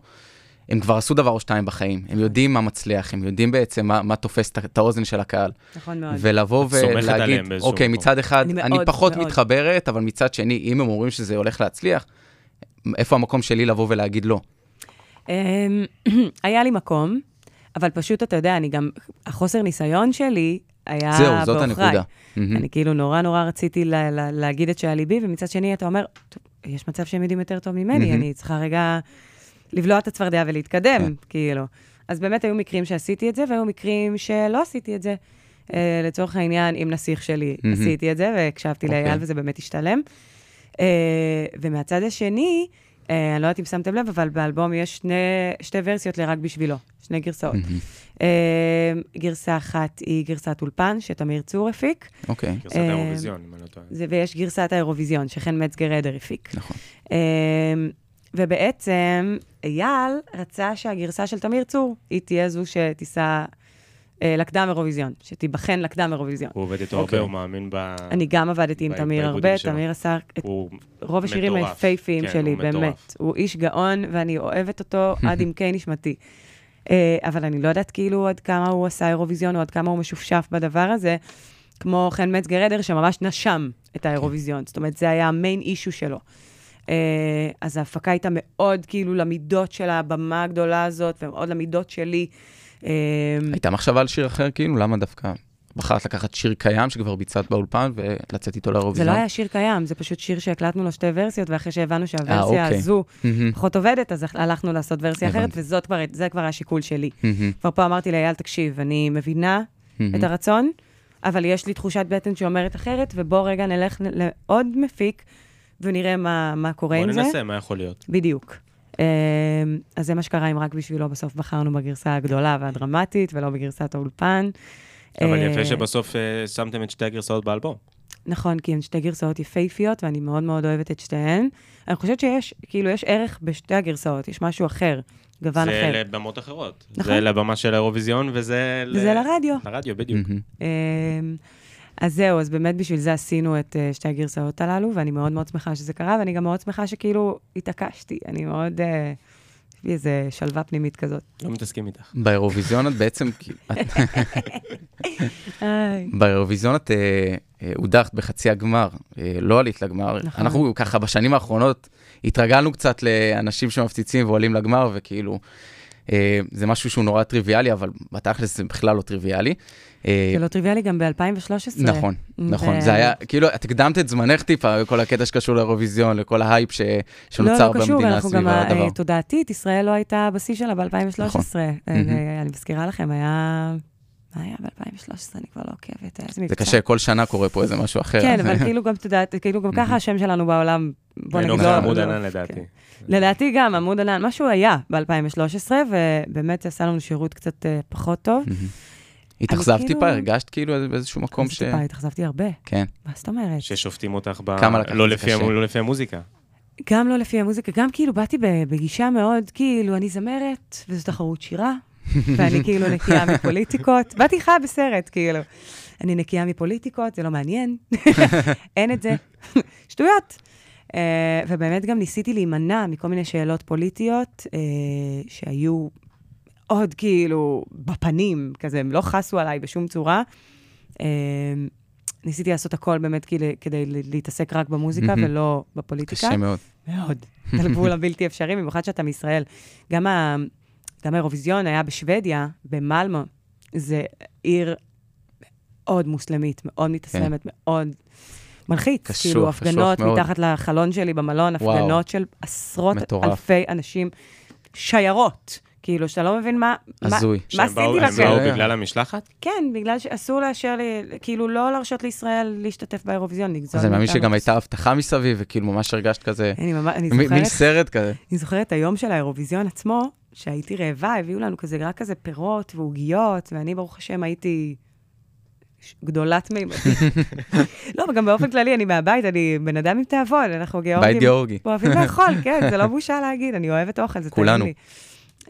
הם כבר עשו דבר או שתיים בחיים. הם יודעים מה מצליח, הם יודעים בעצם מה, מה תופס את- האוזן של הקהל. נכון מאוד. ולבוא ולהגיד, אוקיי, מקום." מצד אחד, אני אני מאוד, פחות מאוד. מתחברת, אבל מצד שני, אם הם אומרים שזה הולך להצליח, איפה המקום שלי לבוא ולהגיד לא? אמ, היה לי מקום, אבל פשוט, אתה יודע, אני גם, החוסר ניסיון שלי היה זהו, זאת בעוכריי. הנקודה. אני כאילו נורא נורא רציתי לה, לה, להגיד את שהיה ליבי, ומצד שני אתה אומר, "טוב, יש מצב שהם יודעים יותר טוב ממני. אני צריכה רגע לבלוע את הצפרדע ולהתקדם, כן. כאילו. אז באמת היו מקרים שעשיתי את זה, והיו מקרים שלא עשיתי את זה. Uh, לצורך העניין, עם נסיך שלי מהמם. עשיתי את זה, והקשבתי אוקיי. לאייל וזה באמת השתלם. Uh, ומהצד השני, uh, אני לא יודעת אם שמתם לב, אבל באלבום יש שני, שתי ורסיות ל"רק בשבילו", שני גרסאות. מהמם. אה, גרסה אחת היא גרסת אולפן, שתמיר צור הפיק, אוקיי, גרסת אה, האירוויזיון, אם אני לא טועה. ויש גרסת האירוויזיון, שחן מצגר עדר הפיק. נכון. אה, ובעצם, אייל רצה שהגרסה של תמיר צור, היא תהיה זו שתיסע אה, לקדם אירוויזיון, שתיבחן לקדם אירוויזיון. הוא עובד איתו אוקיי. הרבה, הוא מאמין ב... אני גם עבדתי עם ב- תמיר הרבה, שלו. תמיר עשה את רוב השירים מטורף. היפהפיים כן, שלי, הוא מטורף. באמת. הוא איש גאון, ואני אוהבת אותו עד עמקי נשמתי. אה, אבל אני לא יודעת כאילו עד כמה הוא עשה אירוויזיון, או עד כמה הוא משופשף בדבר הזה, כמו חן מצגר עדר, שממש נשם את האירוויזיון. זאת אומרת, זה היה המיין אישו שלו. אה, אז ההפקה הייתה מאוד כאילו למידות של הבמה הגדולה הזאת, ומאוד למידות שלי. אה, הייתה מחשבה על שיר אחר, כאילו? למה דווקא בחרת לקחת שיר קיים שכבר ביצעת באולפן ולצאת איתו זה לאירוויזיון? לא היה שיר קיים, זה פשוט שיר שהקלטנו לו שתי ורסיות, ואחרי שהבנו שהוורסיה אוקיי. הזו מהמם. פחות עובדת, אז הלכנו לעשות ורסיה אחרת. וזאת כבר, זה כבר השיקול שלי. מהמם. כבר פה אמרתי לאייל, תקשיב, אני מבינה מהמם. את הרצון, אבל יש לי תחושת בטן שאומרת אחרת, ובוא רגע נלך לעוד מפיק ונראה מה, מה קורה בוא עם זה. ננסה, מה יכול להיות? בדיוק. אה, אז זה מה שקרה אם רק בשבילו בסוף בחרנו בגרסה הגדולה והדרמטית, ולא בגרסת האולפן. אבל אה, יפה שבסוף אה, שמתם את שתי הגרסאות באלבום. נכון, כי הן שתי גרסאות יפהפיות, ואני מאוד מאוד אוהבת את שתיהן. אני חושבת שיש, כאילו, יש ערך בשתי הגרסאות, יש משהו אחר, גוון זה אחר. לבמות אחרות. נכון. זה לבמה של האירוויזיון, וזה... ל- וזה לרדיו. לרדיו, בדיוק. אז זהו, אז באמת בשביל זה עשינו את אה, שתי הגרסאות הללו, ואני מאוד מאוד שמחה שזה קרה, ואני גם מאוד שמחה שכאילו התעקשתי. אני מאוד, לי איזה שלווה פנימית כזאת. לא מתעסקים איתך. באירוויזיון את בעצם. באירוויזיון את אה, הודחת בחצי הגמר, לא עלית לגמר. נכון. אנחנו ככה בשנים האחרונות התרגלנו קצת לאנשים שמפציצים ועולים לגמר, וכאילו, זה משהו שהוא נורא טריוויאלי, אבל בתכלס זה בכלל לא טריוויאלי. אה, זה לא טריוויאלי גם ב-2013. נכון, נכון, זה היה, כאילו, את הקדמת את זמנך טיפה, כל הקטע שקשור לאירוויזיון, לכל ההייפ ש- שנוצר לא, לא קשור, במדינה אנחנו סביב גם, הדבר. אה, תודעתית, ישראל לא הייתה בשיא שלה ב-2013. נכון. מהמם. אני מזכירה לכם, היה... מה היה ב-2013? אני כבר לא עוקבת. זה. קשה, כל שנה קורה פה איזה משהו אחר. כן, אבל כאילו גם תודעת, כאילו גם ככה השם שלנו בעולם, בוא נגיד, לא... עמוד ענן לדעתי. כן. לדעתי גם, עמוד ענן, משהו היה ב-2013, ובאמת זה עשה לנו שירות קצת אה, פחות טוב. התאכזבת כאילו- טיפה? הרגשת כאילו באיזשהו מקום ש... טיפה התאכזבתי הרבה. כן. מה זאת אומרת? ששופטים אותך ב... כמה לקחת לא את זה לפי לא לפי המוזיקה. גם לא לפי המוזיקה, גם כאילו באתי בגישה מאוד, כאילו, אני זמרת, וזו תחרות שירה, ואני כאילו נקייה מפוליטיקות. באתי חיה בסרט, כאילו. אני נקייה מפוליטיקות, זה לא מעניין, אין את זה. שטויות. Uh, ובאמת גם ניסיתי להימנע מכל מיני שאלות פוליטיות uh, שהיו עוד כאילו בפנים, כזה, הם לא חסו עליי בשום צורה. Uh, ניסיתי לעשות הכל באמת כדי, כדי להתעסק רק במוזיקה מהמם. ולא בפוליטיקה. קשה מאוד. מאוד. זה על גבול הבלתי אפשרי, במיוחד שאתה מישראל. גם, ה... גם האירוויזיון היה בשוודיה, במלמו. זה עיר מאוד מוסלמית, מאוד מתאסלמת, מאוד מלחיץ. קשוח, כאילו, קשוח הפגנות מאוד. מתחת לחלון שלי במלון, וואו. הפגנות של עשרות מטורף. אלפי אנשים, שיירות. כאילו, שאתה לא מבין מה... הזוי. מה עשיתי הם באו לכם? בגלל המשלחת? כן, בגלל שאסור לאשר לי, כאילו, לא להרשות לישראל להשתתף באירוויזיון, לגזול אז אני מאמין. שגם הייתה הבטחה מסביב, וכאילו ממש הרגשת כזה, אני ממש, אני מ- מין זוכרת, סרט כזה. אני זוכרת את היום של האירוויזיון עצמו, שהייתי רעבה, הביאו לנו כזה, רק כזה פירות ועוגיות, ואני, ברוך השם, הייתי גדולת מימדים. לא, וגם באופן כללי, אני מהבית, אני בן אדם עם תיאבון, אנחנו גיאורגים. בית גיאורגי. אוהבים לאכול, כן, זה לא בושה להגיד, אני אוהבת אוכל, זה טעים כולנו.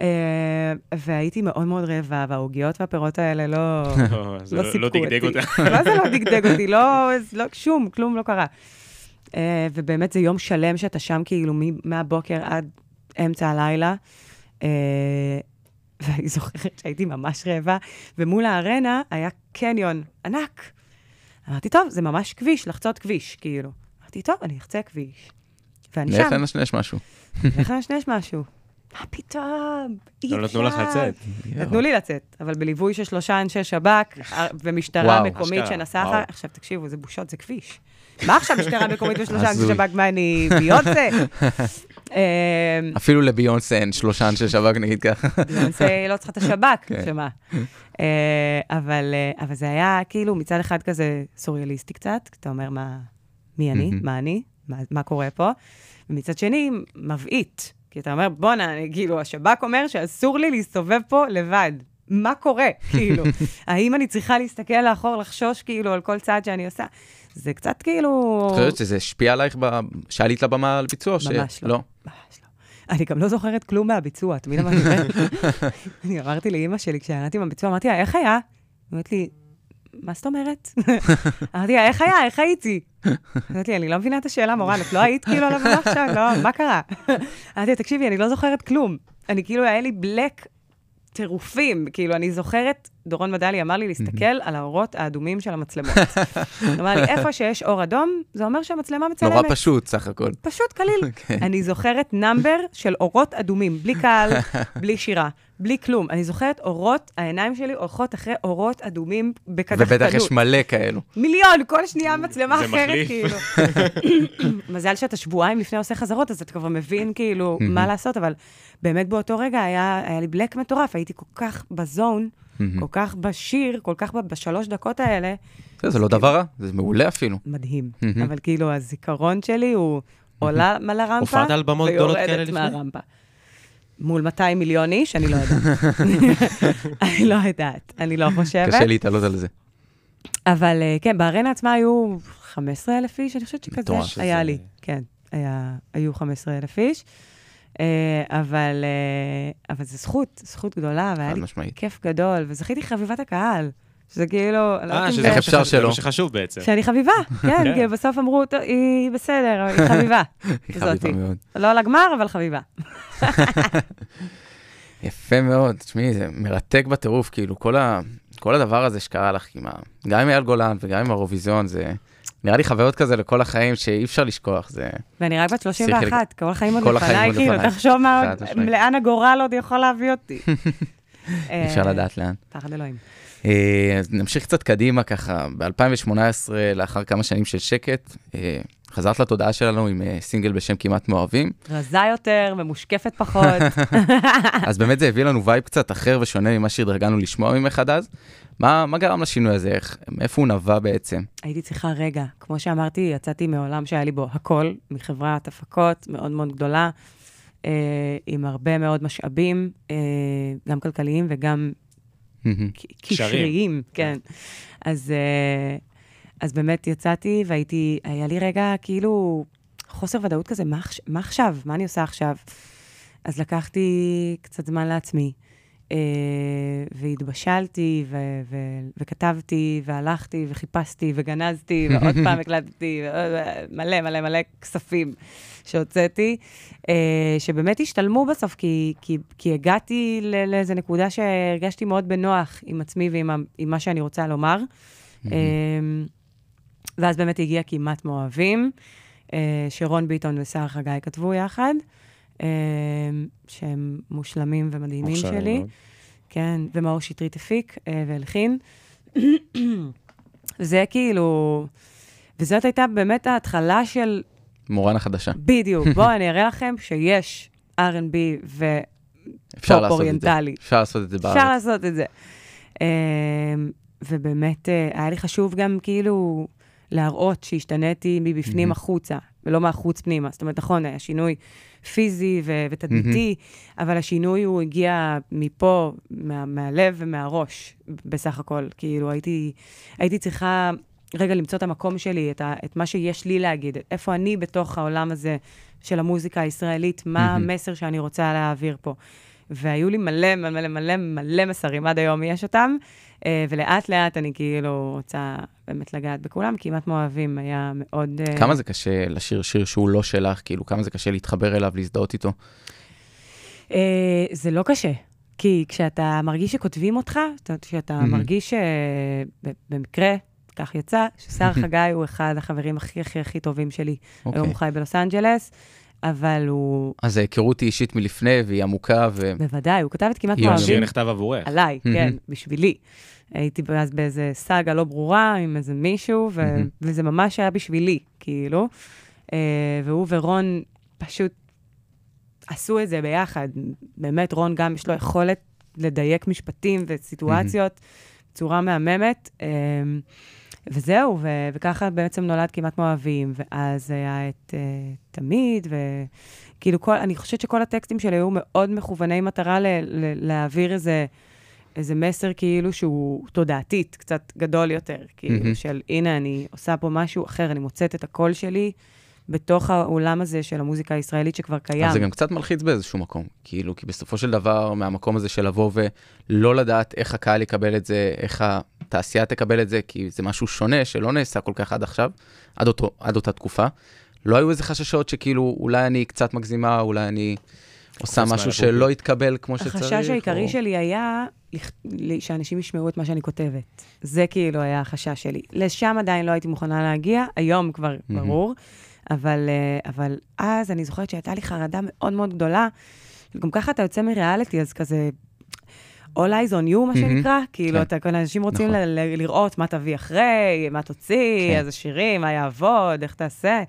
אה, והייתי מאוד מאוד רעבה, והעוגיות והפירות האלה לא... לא, לא לא- סיפקו לא דגדג אותי. מה זה לא דגדג אותי? לא, לא, שום, כלום לא קרה. אה, ובאמת זה יום שלם שאתה שם כאילו מהבוקר עד אמצע הלילה. אה, ואני זוכרת שהייתי ממש רעבה, ומול הארנה היה קניון ענק. אמרתי, טוב, זה ממש כביש, לחצות כביש, כאילו. אמרתי, טוב, אני אחצה כביש. ואני שם, לנשנש משהו. איך לנשנש משהו? מה פתאום? אי לא נתנו לך אפשר. לצאת. נתנו לי לצאת, אבל בליווי של שלושה אנשי שב"כ אה, ומשטרה מקומית שנסעה. עכשיו, תקשיבו, זה בושות, זה כביש. מה עכשיו משטרה מקומית ושלושה אנשי. שב"כ? מה, אני ביונסה? אה, אפילו לביונסה אין שלושה אנשי שב"כ, נגיד ככה. ביונסה לא צריכה את השב"כ, כן. שמה. אה, אבל אה, אבל זה היה כאילו מצד אחד כזה סוריאליסטי קצת, אתה אומר, מה, מי אני? מה אני? מה- מה קורה פה? ומצד שני, מבעית. כי אתה אומר, בואנה, כאילו, השב"כ אומר שאסור לי להסתובב פה לבד. מה קורה? כאילו, האם אני צריכה להסתכל לאחור, לחשוש כאילו על כל צעד שאני עושה? זה קצת כאילו... את חושבת שזה השפיע עלייך ב- שעלית לבמה על ביצוע? ש- ממש לא. לא. ממש לא. אני גם לא זוכרת כלום מהביצוע, מבין מה אני אומרת? אני אמרתי לאימא שלי, כשענתי מהביצוע, אמרתי לה, איך היה? היא אומרת לי, מה זאת אומרת? אמרתי לה, איך היה? איך הייתי? אמרתי לי, אני לא מבינה את השאלה, מורן, את לא היית כאילו על הבמה עכשיו? לא, מה קרה? אמרתי לה, תקשיבי, אני לא זוכרת כלום. אני כאילו, היה לי בלק טירופים. כאילו, אני זוכרת, דורון מדלי אמר לי להסתכל על האורות האדומים של המצלמות. אמר לי, איפה שיש אור אדום, זה אומר שהמצלמה מצלמת. נורא פשוט, סך הכל. פשוט קליל. כן. אני זוכרת נאמבר של אורות אדומים, בלי קהל, בלי שירה, בלי כלום. אני זוכרת אורות, העיניים שלי הולכות אחרי אורות אדומים בקדחתנות. ובטח יש מלא כאלו. מיליון, כל שנייה מצלמה אחרת. כאילו. מזל שאתה שבועיים לפני עושה חזרות, אז אתה כבר מבין, כאילו, מה לעשות, אבל באמת באותו רגע היה, היה לי בלק מטורף, הייתי כל כך בזון, כל כך בשיר, כל כך ב- בשלוש דקות האלה, זה זה לא דבר רע, זה מעולה אפילו. מדהים. מהמם. אבל כאילו, הזיכרון שלי הוא עולה על הרמפה, הופעת על במות גדולות כאלה ויורדת לפני? מהרמפה. מול 200 מיליון איש, אני לא יודעת. אני לא יודעת, אני לא חושבת. קשה להתעלות על זה. אבל אה, כן, בארנה עצמה היו 15,000 איש, אני חושבת שכזה היה לי. כן, היו 15,000 איש. אה, אבל, אה, אבל זו זכות, זכות גדולה, והיה לי משמעית. כיף גדול, וזכיתי חביבת הקהל. שזה כאילו, לא אה, יודעת אם שזה זה- איך אפשר שחשוב- זה שלא? מה שחשוב בעצם. שאני חביבה, כן, כן. כי בסוף אמרו, "טוב, היא בסדר, היא חביבה. היא. חביבה מאוד. לא לגמר, אבל חביבה. יפה מאוד, תשמעי, זה מרתק בטירוף, כאילו, כל, ה... כל הדבר הזה שקרה לך, עם ה... גם עם אייל גולן וגם עם האירוויזיון, זה נראה לי חוויות כזה לכל החיים שאי אפשר לשכוח, זה... ואני רק בת 31, כל החיים עוד לפניי, כאילו. תחשוב. לאן הגורל עוד יכול להביא אותי. אי אפשר אה, לדעת לאן. פחד אלוהים. אה, אז נמשיך קצת קדימה ככה, ב-2018, לאחר כמה שנים של שקט, אה, חזרת לתודעה שלנו עם סינגל בשם כמעט מאוהבים, רזה יותר וממושקפת פחות. אז באמת זה הביא לנו vibe קצת אחר ושונה ממה שהתרגלנו לשמוע ממך עד אז. מה, מה גרם לשינוי הזה? איך, מאיפה הוא נבע בעצם? הייתי צריכה רגע. כמו שאמרתי, יצאתי מעולם שהיה לי בו הכל, מחברת הפקות מאוד מאוד גדולה, אה, עם הרבה מאוד משאבים, אה, גם כלכליים וגם. קשריים, כן. אז, אה, אז באמת יצאתי והייתי, היה לי רגע כאילו חוסר ודאות כזה, מה, מה עכשיו? מה אני עושה עכשיו? אז לקחתי קצת זמן לעצמי, והתבשלתי, ו- ו- וכתבתי, והלכתי, וחיפשתי, וגנזתי, ועוד פעם הקלטתי, מלא מלא מלא כספים שהוצאתי, אה, שבאמת השתלמו בסוף, כי, כי, כי הגעתי ל- לאיזו נקודה שהרגשתי מאוד בנוח עם עצמי ועם ה- עם מה שאני רוצה לומר. אה, ואז באמת הגיע כמעט מאוהבים, אה, שרון ביטון ושרה חגי כתבו יחד, אה, שהם מושלמים ומדהימים שלי. מאוד. כן, ומאור שטרית הפיק אה, והלחין. זה כאילו, וזאת הייתה באמת ההתחלה של, מורן החדשה. בדיוק, בואו אני אראה לכם שיש R&B אפשר פופ לעשות את זה. אוריינטלי. אפשר לעשות את זה בארץ. אפשר לעשות את זה. אמ, ובאמת, אה, היה לי חשוב גם כאילו להראות שהשתניתי מבפנים. החוצה, ולא מהחוץ פנימה. זאת אומרת, נכון, היה שינוי פיזי ו- ותדמיתי, אבל השינוי הוא הגיע מפה, מה, מהלב ומהראש, בסך הכל. כאילו, הייתי, הייתי צריכה רגע למצוא את המקום שלי, את, ה, את מה שיש לי להגיד, איפה אני בתוך העולם הזה של המוזיקה הישראלית, מה מהמם. המסר שאני רוצה להעביר פה. והיו לי מלא מלא מלא מלא מסרים, עד היום יש אותם, ולאט לאט אני כאילו רוצה באמת לגעת בכולם, כמעט מאוהבים היה מאוד... אה, כמה זה קשה לשיר שיר שהוא לא שלך, כאילו, כמה זה קשה להתחבר אליו, להזדהות איתו? אה, זה לא קשה, כי כשאתה מרגיש שכותבים אותך, זאת אומרת, כשאתה. מרגיש שבמקרה, כך יצא, ששר חגי הוא אחד החברים הכי הכי הכי טובים שלי. אוקיי. היום הוא חי בלוס אנג'לס, אבל הוא, אז ההיכרות היא אישית מלפני, והיא עמוקה, ו... בוודאי, הוא כתב את כמעט יוני. השיר מאוהבים. נכתב עבורך. עליי. כן, בשבילי. הייתי אז באיזה סאגה לא ברורה עם איזה מישהו, ו-. וזה ממש היה בשבילי, כאילו. אה, והוא ורון פשוט עשו את זה ביחד. באמת, רון גם יש לו יכולת לדייק משפטים וסיטואציות בצורה מהממת. וזהו, ו- וככה בעצם נולד כמעט מאוהבים, ואז היה את uh, תמיד, וכאילו כל, אני חושבת שכל הטקסטים שלי היו מאוד מכווני מטרה ל- ל- להעביר איזה, איזה מסר כאילו שהוא תודעתית, קצת גדול יותר, כאילו מהמם. של הנה, אני עושה פה משהו אחר, אני מוצאת את הקול שלי בתוך העולם הזה של המוזיקה הישראלית שכבר קיים. אבל זה גם קצת מלחיץ באיזשהו מקום. כאילו, כי בסופו של דבר, מהמקום הזה של לבוא ולא לדעת איך הקהל יקבל את זה, איך התעשייה תקבל את זה, כי זה משהו שונה שלא נעשה כל כך עד עכשיו, עד, אותו, עד אותה תקופה. לא היו איזה חששות שכאילו, אולי אני קצת מגזימה, אולי אני עושה משהו שלא. יתקבל כמו שצריך. החשש העיקרי או... שלי היה שאנשים ישמעו את מה שאני כותבת. זה כאילו היה החשש שלי. לשם עדיין לא הייתי מוכנה להגיע, היום כבר מהמם. ברור, אבל, אה, אבל אז אני זוכרת שהייתה לי חרדה מאוד מאוד גדולה. גם ככה אתה יוצא מריאליטי, אז כזה... All eyes on you, מה מהמם. שנקרא, כאילו, כן. אתה, כל אנשים רוצים נכון. ל- ל- לראות מה תביא אחרי, מה תוציא, כן. איזה שירים, מה יעבוד, איך תעשה.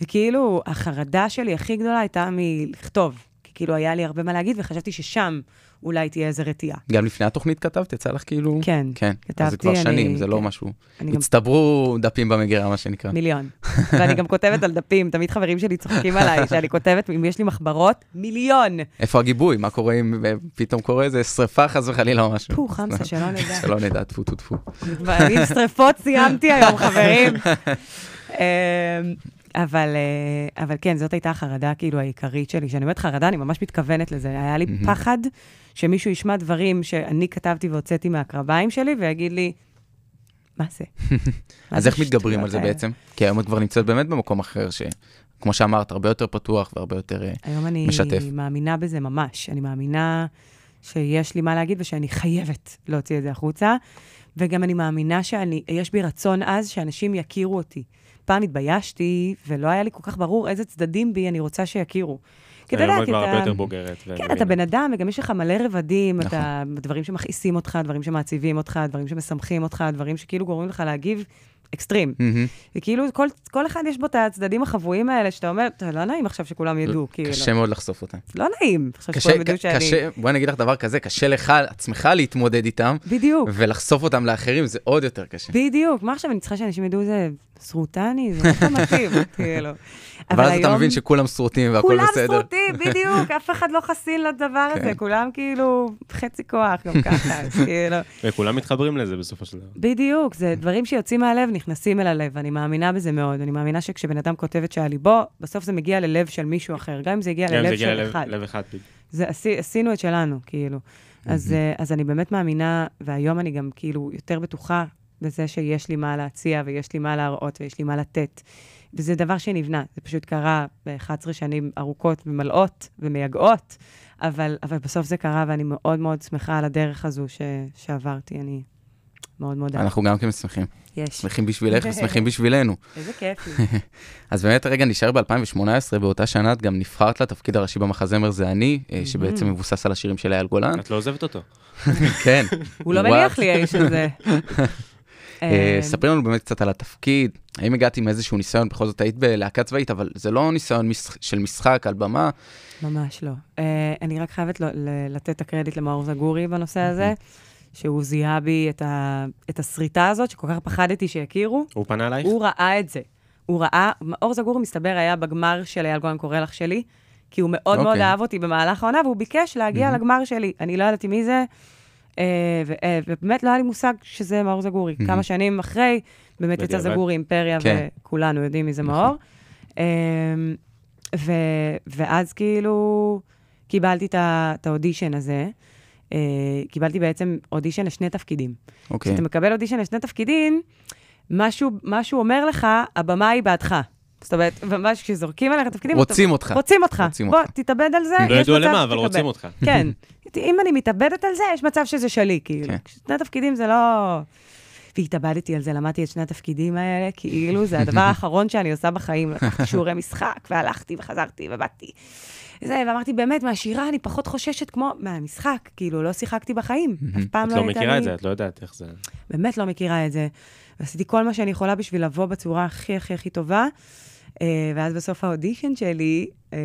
וכאילו, החרדה שלי הכי גדולה הייתה מלכתוב. כי כאילו היה לי הרבה מה להגיד, וחשבתי ששם אולי תהיה איזה רתיעה. גם לפני התוכנית כתבת, יצא לך כאילו... כן, כן. אז זה כתבתי, כבר שנים, אני- זה לא כן. משהו... גם הצטברו דפים במגירה, מה שנקרא. מיליון. ואני גם כותבת על דפים, תמיד חברים שלי צוחקים עליי, שאני כותבת, אם יש לי מחברות, מיליון. איפה הגיבוי? מה קורה אם אה, פתאום קורה איזה שריפה חס וחלילה או משהו? פו, חמסה, שלא נדע. שלא נדע, טפו טפו טפו. עם שריפות סיימתי היום, חברים. אמ, אבל, אה, אבל כן, זאת הייתה החרדה כאילו העיקרית שלי. כשאני אומרת חרדה, אני ממש מתכוונת לזה. היה לי מהמם. פחד שמישהו ישמע דברים שאני כתבתי והוצאתי מהקרביים שלי, ויגיד לי, מה זה? אז זה איך מתגברים על זה האלה?" בעצם? כי היום את כבר נמצאת באמת במקום אחר, שכמו שאמרת, הרבה יותר פתוח והרבה יותר... אה, היום אני משתף. מאמינה בזה ממש. אני מאמינה שיש לי מה להגיד ושאני חייבת להוציא את זה החוצה. וגם אני מאמינה שיש בי רצון עז שאנשים יכירו אותי. פעם התביישתי, ולא היה לי כל כך ברור איזה צדדים בי אני רוצה שיכירו. כי אתה יודע, היום את כי כבר הרבה אתה... יותר בוגרת. כן. אתה בן אדם, וגם יש לך מלא רבדים, נכון. אתה, דברים שמכעיסים אותך, דברים שמעציבים אותך, דברים שמשמחים אותך, דברים שכאילו גורמים לך להגיב אקסטרים. וכאילו, כל, כל אחד יש בו את הצדדים החבויים האלה, שאתה אומר, "טוב, לא נעים עכשיו שכולם ידעו, כאילו. קשה מאוד לחשוף אותם. לא נעים, עכשיו קשה, שכולם ידעו שאני... קשה, בואי נגיד לך דבר כזה, קשה לך עצמך להתמודד איתם, בדיוק, ולחשוף אותם לאחרים זה עוד יותר קשה. בדיוק. מה עכשיו, אני צריכה שאנשים ידעו זה סרוטני? זה לא מתאים, כאילו. אבל אז אתה היום מבין שכולם שרוטים והכל כולם בסדר. סרוטים, בדיוק, אף אחד לא חסין לדבר הזה, כן. כולם כאילו חצי כוח גם ככה, אז כאילו... וכולם מתחברים לזה בסופו של דבר. בדיוק, זה דברים שיוצאים מהלב, נכנסים אל הלב, אני מאמינה בזה מאוד. אני מאמינה שכשבן אדם כותב את שעל ליבו, בסוף זה מגיע ללב של מישהו אחר, גם אם זה הגיע זה ללב הגיע של ללב- אחד. לב אחד. בדיוק. זה, עשי, עשינו את שלנו, כאילו. אז, אה, אז אני באמת מאמינה, והיום אני גם כאילו יותר בטוחה בזה שיש לי מה להציע, ויש לי מה להראות, ויש לי מה לתת. וזה דבר שנבנה, זה פשוט קרה ב-11 שנים ארוכות ומלאות ומייגעות, אבל, אבל בסוף זה קרה, ואני מאוד מאוד שמחה על הדרך הזו ש, שעברתי, אני מאוד מודה. אנחנו גם כן שמחים. יש. שמחים בשבילך ושמחים בשבילנו. איזה כיף לי. אז באמת רגע נשאר ב-2018, באותה שנה את גם נבחרת לתפקיד הראשי במחזמר זה אני, אה, שבעצם מבוסס על השירים של אייל גולן. את לא עוזבת אותו. כן. הוא לא. מניח לי, האיש הזה. אה, אמ, ספרי לנו באמת קצת על התפקיד, האם הגעת עם איזשהו ניסיון, בכל זאת היית בלהקה צבאית, אבל זה לא ניסיון מש- של משחק על במה. ממש לא. Uh, אני רק חייבת לתת את הקרדיט למאור זגורי בנושא הזה, שהוא זיהה בי את, ה, את הסריטה הזאת, שכל כך פחדתי שיכירו. הוא פנה אלייך? הוא ראה את זה. הוא ראה, מאור זגורי, מסתבר, היה בגמר של אייל גולן קורא לך שלי, כי הוא מאוד מאוד אוקיי. אהב אותי במהלך העונה, והוא ביקש להגיע לגמר שלי. אני לא ידעתי מי זה, אה, אה, ובאמת לא היה לי מושג שזה מאור זגורי. כמה שנים אחרי, באמת יצא. זגורי, אימפריה, כן. וכולנו יודעים מי זה נכון. מאור. אה, ואז כאילו קיבלתי את האודישן הזה. אה, קיבלתי בעצם אודישן לשני תפקידים. אוקיי. כשאתה מקבל אודישן לשני תפקידים, משהו אומר לך, הבמה היא בעדך. זאת אומרת, ממש כשזורקים עליך תפקידים... רוצים אותך. רוצים אותך. רוצים בוא. תתאבד על זה, לא יש ידוע מצב למה, אבל. רוצים אותך. כן. אם אני מתאבדת על זה, יש מצב שזה שלי, כאילו. כן. שני תפקידים זה לא... והתאבדתי על זה, למדתי את שני התפקידים האלה, כאילו זה הדבר האחרון שאני עושה בחיים. לקחתי שיעורי משחק, והלכתי וחזרתי ובאתי. זה, ואמרתי, באמת, מהשירה אני פחות חוששת כמו מהמשחק, כאילו, לא שיחקתי בחיים. אף פעם את לא לא הייתה מכירה לי... את זה, את לא יודעת איך זה. באמת לא מכירה את זה. ועשיתי כל מה שאני יכולה בשביל לבוא בצורה הכי הכי הכי טובה. אה, ואז בסוף האודישן שלי, אה,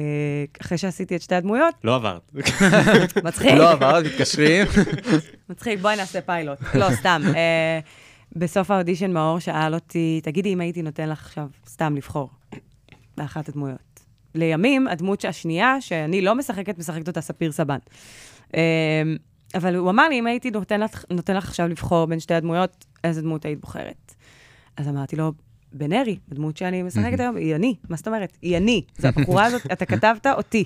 אחרי שעשיתי את שתי הדמויות, לא עברת. מצחיק, לא עבר, אז מתקשרים. מצחיק, בואי נעשה פיילוט. לא, סתם. אה, בסוף האודישן מאור שאל אותי, תגידי אם הייתי נותן לך עכשיו סתם לבחור באחת הדמויות. לימים, הדמות השנייה, שאני לא משחקת, משחקת אותה ספיר סבן. אבל הוא אמר לי, אם הייתי נותן לך, נותן לך עכשיו לבחור בין שתי הדמויות, איזה דמות היית בוחרת? אז אמרתי לו, בנרי, הדמות שאני משחקת היום, היא אני. מה זאת אומרת? היא אני. זו הבחורה הזאת, אתה כתבת אותי.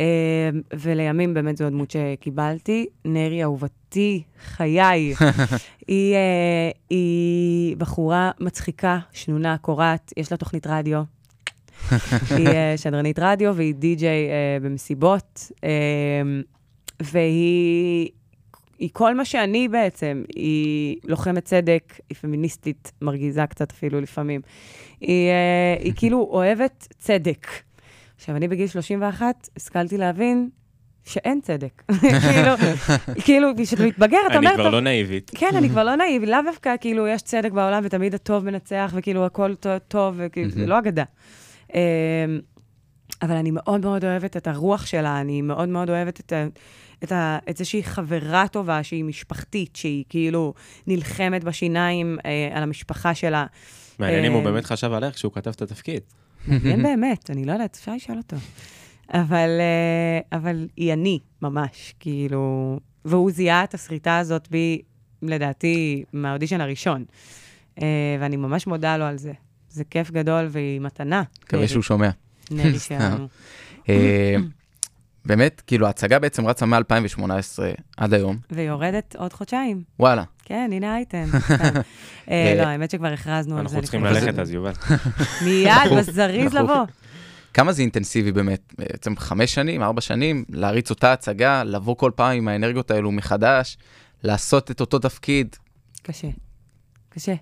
אה, ולימים באמת זו הדמות שקיבלתי. נרי אהובתי, חיי. היא, אה, היא בחורה מצחיקה, שנונה, קורעת, יש לה תוכנית רדיו. היא אה, שדרנית רדיו והיא די-ג'יי אה, במסיבות. אה, והיא היא כל מה שאני בעצם. היא לוחמת צדק, היא פמיניסטית, מרגיזה קצת אפילו לפעמים. היא, אה, היא כאילו אוהבת צדק. עכשיו, אני בגיל 31 השכלתי להבין שאין צדק. כאילו, כאילו, כשאתה מתבגר, אתה אומר, אני כבר "טוב, לא נאיבית. כן, אני כבר לא נאיב, לאו דווקא, כאילו, יש צדק בעולם ותמיד הטוב מנצח, וכאילו, הכל טוב, וכאילו, זה לא אגדה. אמ, אבל אני מאוד מאוד אוהבת את הרוח שלה, אני מאוד מאוד אוהבת את, את, ה, את זה שהיא חברה טובה, שהיא משפחתית, שהיא כאילו נלחמת בשיניים אה, על המשפחה שלה. מעניין אם הוא אה, באמת חשב עליך כשהוא כתב את התפקיד. מעניין באמת, אני לא יודעת, אפשר לשאול אותו. אבל, אה, אבל היא אני, ממש, כאילו... והוא זיהה את הסריטה הזאת בי, לדעתי, מהאודישן הראשון. אה, ואני ממש מודה לו על זה. זה כיף גדול והיא מתנה. מקווה שהוא שומע. נרי שלנו. אה, באמת, כאילו, ההצגה בעצם רצה מ-2018 עד היום. ויורדת עוד חודשיים. וואלה. כן, הנה האייטם. סתם. אה, לא, האמת שכבר הכרזנו על זה. אנחנו צריכים ללכת אז, יובל. מיד, בזריז. לבוא. כמה זה אינטנסיבי באמת? בעצם חמש שנים, ארבע שנים, להריץ אותה הצגה, לבוא כל פעם עם האנרגיות האלו מחדש, לעשות את אותו תפקיד. קשה. קשה.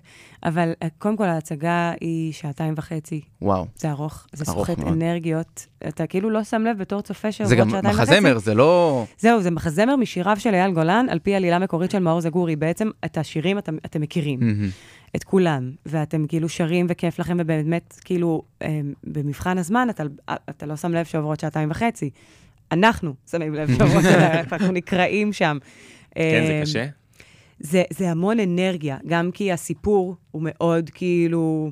אבל אה, קודם כל, ההצגה היא שעתיים וחצי. וואו. זה ארוך, זה סוחט. אנרגיות. אתה כאילו לא שם לב בתור צופה זה שעוברות גם שעתיים וחצי. מחזמר, זה לא... זהו, זה מחזמר משיריו של אייל גולן, על פי עלילה מקורית של מאור זגורי. בעצם את השירים אתם, אתם מכירים, מהמם. את כולם, ואתם כאילו שרים וכיף לכם, ובאמת, כאילו, אה, במבחן הזמן אתה, אתה לא שם לב שעוברות שעתיים וחצי. אנחנו שמים לב שעוברות שעתיים, אנחנו נקראים שם. כן, זה אה, קשה? זה, זה המון אנרגיה, גם כי הסיפור הוא מאוד כאילו,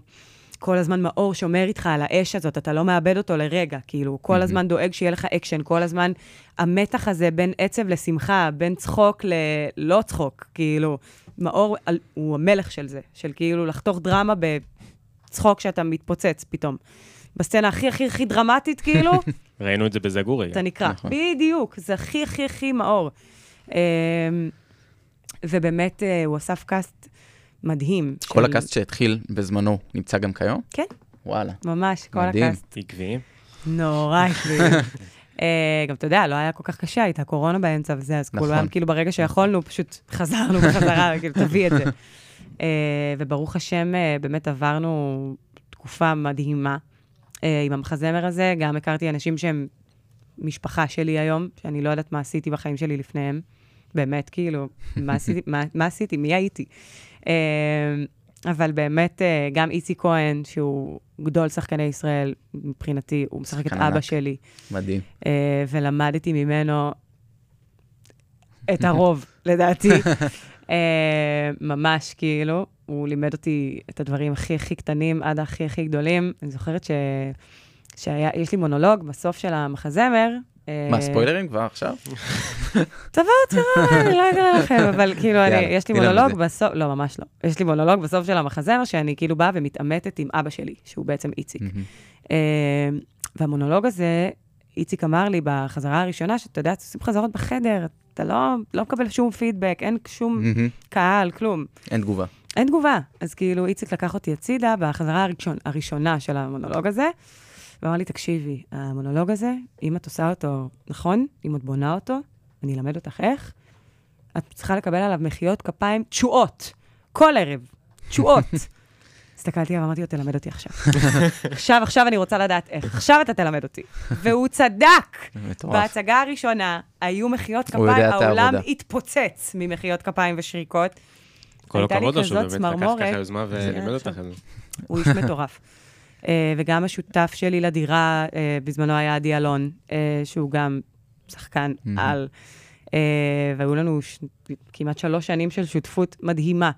כל הזמן מאור שומר איתך על האש הזאת, אתה לא מאבד אותו לרגע, כאילו, כל הזמן דואג שיהיה לך אקשן, כל הזמן המתח הזה בין עצב לשמחה, בין צחוק ללא צחוק, כאילו, מאור הוא המלך של זה, של כאילו לחתוך דרמה בצחוק שאתה מתפוצץ פתאום. בסצנה הכי הכי הכי דרמטית, כאילו, ראינו את זה בזגורי. אתה נקרא. נכון. בדיוק, זה הכי הכי הכי מאור. אמ, ובאמת, אה, הוא אסף cast מדהים. כל של- ה cast שהתחיל בזמנו נמצא גם כיום? כן, וואלה. ממש, כל מדהים. ה cast. עקביים. נורא עקביים. אה, גם, אתה יודע, לא היה כל כך קשה, הייתה קורונה באמצע וזה, אז נכון. כולם, כאילו, ברגע שיכולנו, פשוט חזרנו בחזרה, כאילו, תביא את זה. אה, וברוך השם, אה, באמת עברנו תקופה מדהימה עם המחזמר הזה. גם הכרתי אנשים שהם משפחה שלי היום, שאני לא יודעת מה עשיתי בחיים שלי לפניהם. באמת, כאילו, מה עשיתי, מה, מה עשיתי, מי הייתי? אה, אבל באמת, אה, גם איציק כהן, שהוא גדול שחקני ישראל, מבחינתי, הוא משחק את אבא. שלי, מדהים. אה, ולמדתי ממנו את הרוב, לדעתי. אה, ממש, כאילו, הוא לימד אותי את הדברים הכי הכי קטנים עד הכי הכי גדולים. אני זוכרת ש... שיש לי מונולוג בסוף של המחזמר. אה, מה, ספוילרים כבר עכשיו? תבואו, תראו, אני לא אגלה לכם, אבל כאילו, יש לי מונולוג. בסוף, לא, ממש לא. יש לי מונולוג בסוף של המחזמר, שאני כאילו באה ומתעמתת עם אבא שלי, שהוא בעצם איציק. אה, והמונולוג הזה, איציק אמר לי בחזרה הראשונה, שאתה יודע, עושים חזרות בחדר, אתה לא, לא מקבל שום פידבק, אין שום. קהל, כלום. אין תגובה. אין תגובה. אז כאילו, איציק לקח אותי הצידה בחזרה הראשון, הראשונה של המונולוג הזה, ואמר לי, תקשיבי, המונולוג הזה, אם את עושה אותו נכון, אם את בונה אותו, אני אלמד אותך איך, את צריכה לקבל עליו מחיאות כפיים תשואות, כל ערב, תשואות. הסתכלתי עליו ואמרתי לו, תלמד אותי עכשיו. עכשיו, עכשיו אני רוצה לדעת איך. עכשיו אתה תלמד אותי. והוא צדק. בהצגה הראשונה היו מחיאות כפיים, העולם. התפוצץ ממחיאות כפיים ושריקות. כל הכבוד לו שהוא באמת לקח. ככה יוזמה ולימד אותך. את זה. הוא איש מטורף. אה, וגם השותף שלי לדירה, אה, בזמנו היה עדי אלון, אה, שהוא גם שחקן. על. והיו לנו. כמעט שלוש שנים של שותפות מדהימה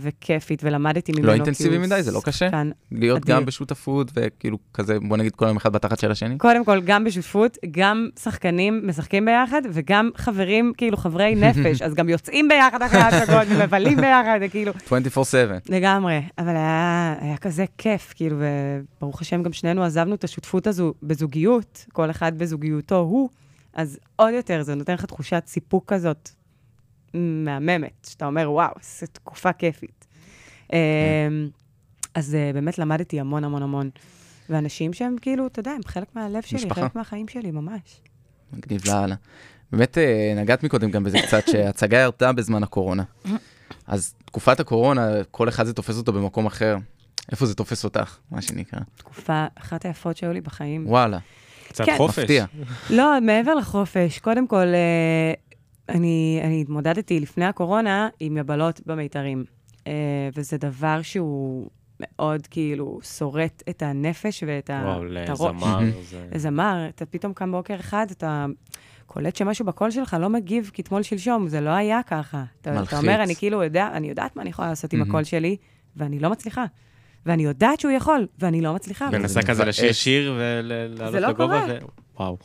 וכיפית, ולמדתי ממנו. לא אינטנסיבי מדי, זה לא קשה? שחקן להיות אדיר. גם בשותפות וכאילו כזה, בוא נגיד כל יום אחד בתחת של השני? קודם כל, גם בשותפות, גם שחקנים משחקים ביחד, וגם חברים, כאילו, חברי נפש, אז גם יוצאים ביחד אחרי ההצגות, ומבלים ביחד, וכאילו, 24/7. לגמרי. אבל היה, היה כזה כיף, כאילו, וברוך השם, גם שנינו עזבנו את השותפות הזו בזוגיות, כל אחד בזוגיותו הוא, אז עוד יותר, זה נותן לך תחושת סיפוק כזאת מהממת, שאתה אומר, וואו, זו תקופה כיפית. אמ, אז אה, באמת למדתי המון המון המון. ואנשים שהם כאילו, אתה יודע, הם חלק מהלב שלי, משפחה. חלק מהחיים שלי, ממש. מגניב לאללה. באמת אה, נגעת מקודם גם בזה קצת, שההצגה ירדה בזמן הקורונה. אז תקופת הקורונה, כל אחד זה תופס אותו במקום אחר. איפה זה תופס אותך, מה שנקרא? תקופה אחת היפות שהיו לי בחיים. וואלה, קצת כן. חופש. מפתיע. לא, מעבר לחופש, קודם כל, אה, אני, אני התמודדתי לפני הקורונה עם יבלות במיתרים, אה, וזה דבר שהוא מאוד כאילו שורט את הנפש ואת ה- וואו, הראש. לזמר זה... לזמר, אתה פתאום קם בוקר אחד, אתה קולט שמשהו בקול שלך לא מגיב כתמול שלשום, זה לא היה ככה. אתה, אתה מלחיץ. אומר, אני כאילו יודע, אני יודעת מה אני יכולה לעשות עם. הקול שלי, ואני לא מצליחה. ואני יודעת שהוא יכול, ואני לא מצליחה. מנסה זה כזה. לשיר שיר ולעלות זה לא לגובה, קורה. ו- וואו.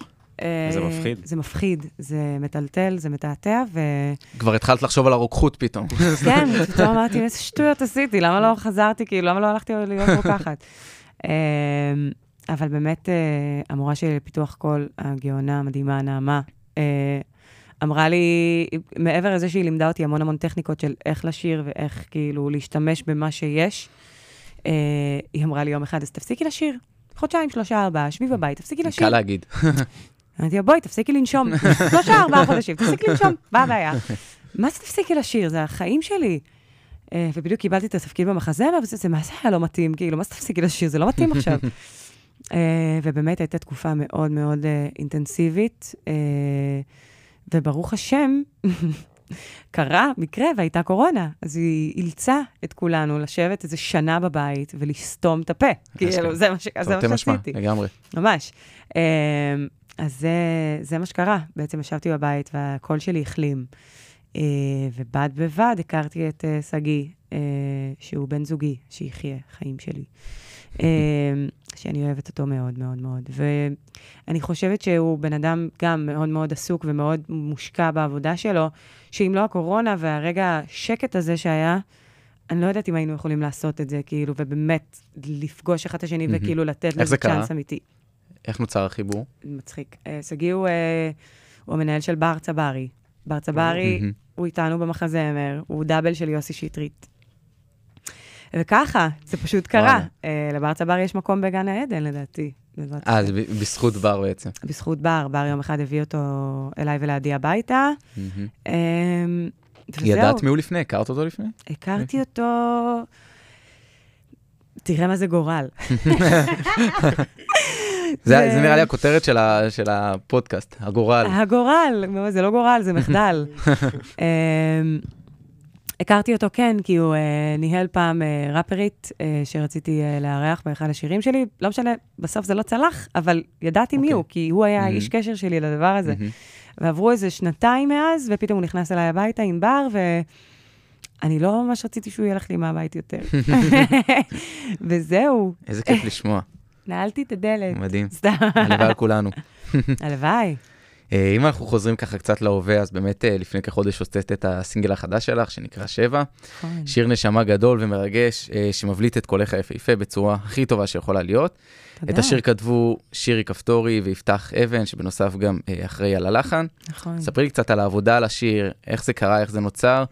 אה, זה מפחיד. זה מפחיד, זה מטלטל, זה מתעתע, ו... כבר התחלת לחשוב על הרוקחות פתאום. כן, פתאום אמרתי, איזה שטויות עשיתי, למה לא חזרתי, כאילו, למה לא הלכתי להיות רוקחת? אמ, אבל באמת, אה, המורה שלי לפיתוח קול, הגאונה המדהימה, נעמה, אה, אמרה לי, מעבר לזה שהיא לימדה אותי המון המון טכניקות של איך לשיר ואיך כאילו להשתמש במה שיש, אה, היא אמרה לי יום אחד, אז תפסיקי לשיר. חודשיים, שלושה, ארבעה, שבי בבית, תפסיקי לשיר. קל להגיד. אמרתי לה, בואי, תפסיקי לנשום. שלושה, ארבעה חודשים, תפסיקי לנשום, מה הבעיה? מה זה תפסיקי לשיר? זה החיים שלי. אה, ובדיוק קיבלתי את התפקיד במחזמר, וזה, זה, מה זה היה לא מתאים? כאילו, מה זה תפסיקי לשיר? זה לא מתאים עכשיו. אה, ובאמת הייתה תקופה מאוד מאוד אה, אינטנסיבית, וברוך השם, קרה מקרה והייתה קורונה. אז היא אילצה את כולנו לשבת איזה שנה בבית ולסתום את הפה. כאילו, זה מה ש- זה מה תרתי משמע, שעשיתי. לגמרי. ממש. אז זה, זה מה שקרה. בעצם ישבתי בבית והקול שלי החלים. אה, ובד בבד הכרתי את אה, שגיא, אה, שהוא בן זוגי, שיחיה, חיים שלי. אה, שאני אוהבת אותו מאוד מאוד מאוד. ואני חושבת שהוא בן אדם גם מאוד מאוד עסוק ומאוד מושקע בעבודה שלו, שאם לא הקורונה והרגע השקט הזה שהיה, אני לא יודעת אם היינו יכולים לעשות את זה, כאילו, ובאמת לפגוש אחד את השני מהמם. וכאילו לתת לזה זה קרה? צ'אנס אמיתי. איך נוצר החיבור? מצחיק. אה, שגיא הוא, אה, הוא המנהל של בר צברי. בר צברי, מהמם. הוא איתנו במחזמר, הוא דאבל של יוסי שטרית. וככה, זה פשוט קרה. אה, לבר צברי יש מקום בגן העדן, לדעתי. אה. זה בזכות בר בעצם. בזכות בר, בר יום אחד הביא אותו אליי ולעדי הביתה. מהמם. אה, וזהו. ידעת מי הוא לפני? הכרת אותו לפני? הכרתי אותו... תראה מה זה גורל. זה זה נראה לי הכותרת של ה- של הפודקאסט, הגורל. הגורל, זה לא גורל, זה מחדל. אמ, הכרתי אותו, כן, כי הוא אה, ניהל פעם אה, ראפרית אה, שרציתי אה, לארח באחד השירים שלי. לא משנה, בסוף זה לא צלח, אבל ידעתי מי אוקיי. הוא, כי הוא היה מהמם. האיש קשר שלי לדבר הזה. מהמם. ועברו איזה שנתיים מאז, ופתאום הוא נכנס אליי הביתה עם בר, ואני לא ממש רציתי שהוא ילך לי מהבית יותר. וזהו, איזה כיף לשמוע, נעלתי את הדלת. מדהים. סתם, הלוואי על כולנו. הלוואי. אה, אם אנחנו חוזרים ככה קצת להווה, אז באמת אה, לפני כחודש הוצאת את הסינגל החדש שלך, שנקרא שבע. נכון. שיר נשמה גדול ומרגש, אה, שמבליט את קולך היפהפה בצורה הכי טובה שיכולה להיות. תודה. את השיר כתבו שירי כפתורי ויפתח אבן, שבנוסף גם אחראי על הלחן. נכון. ספרי לי קצת על העבודה על השיר, איך זה קרה, איך זה נוצר,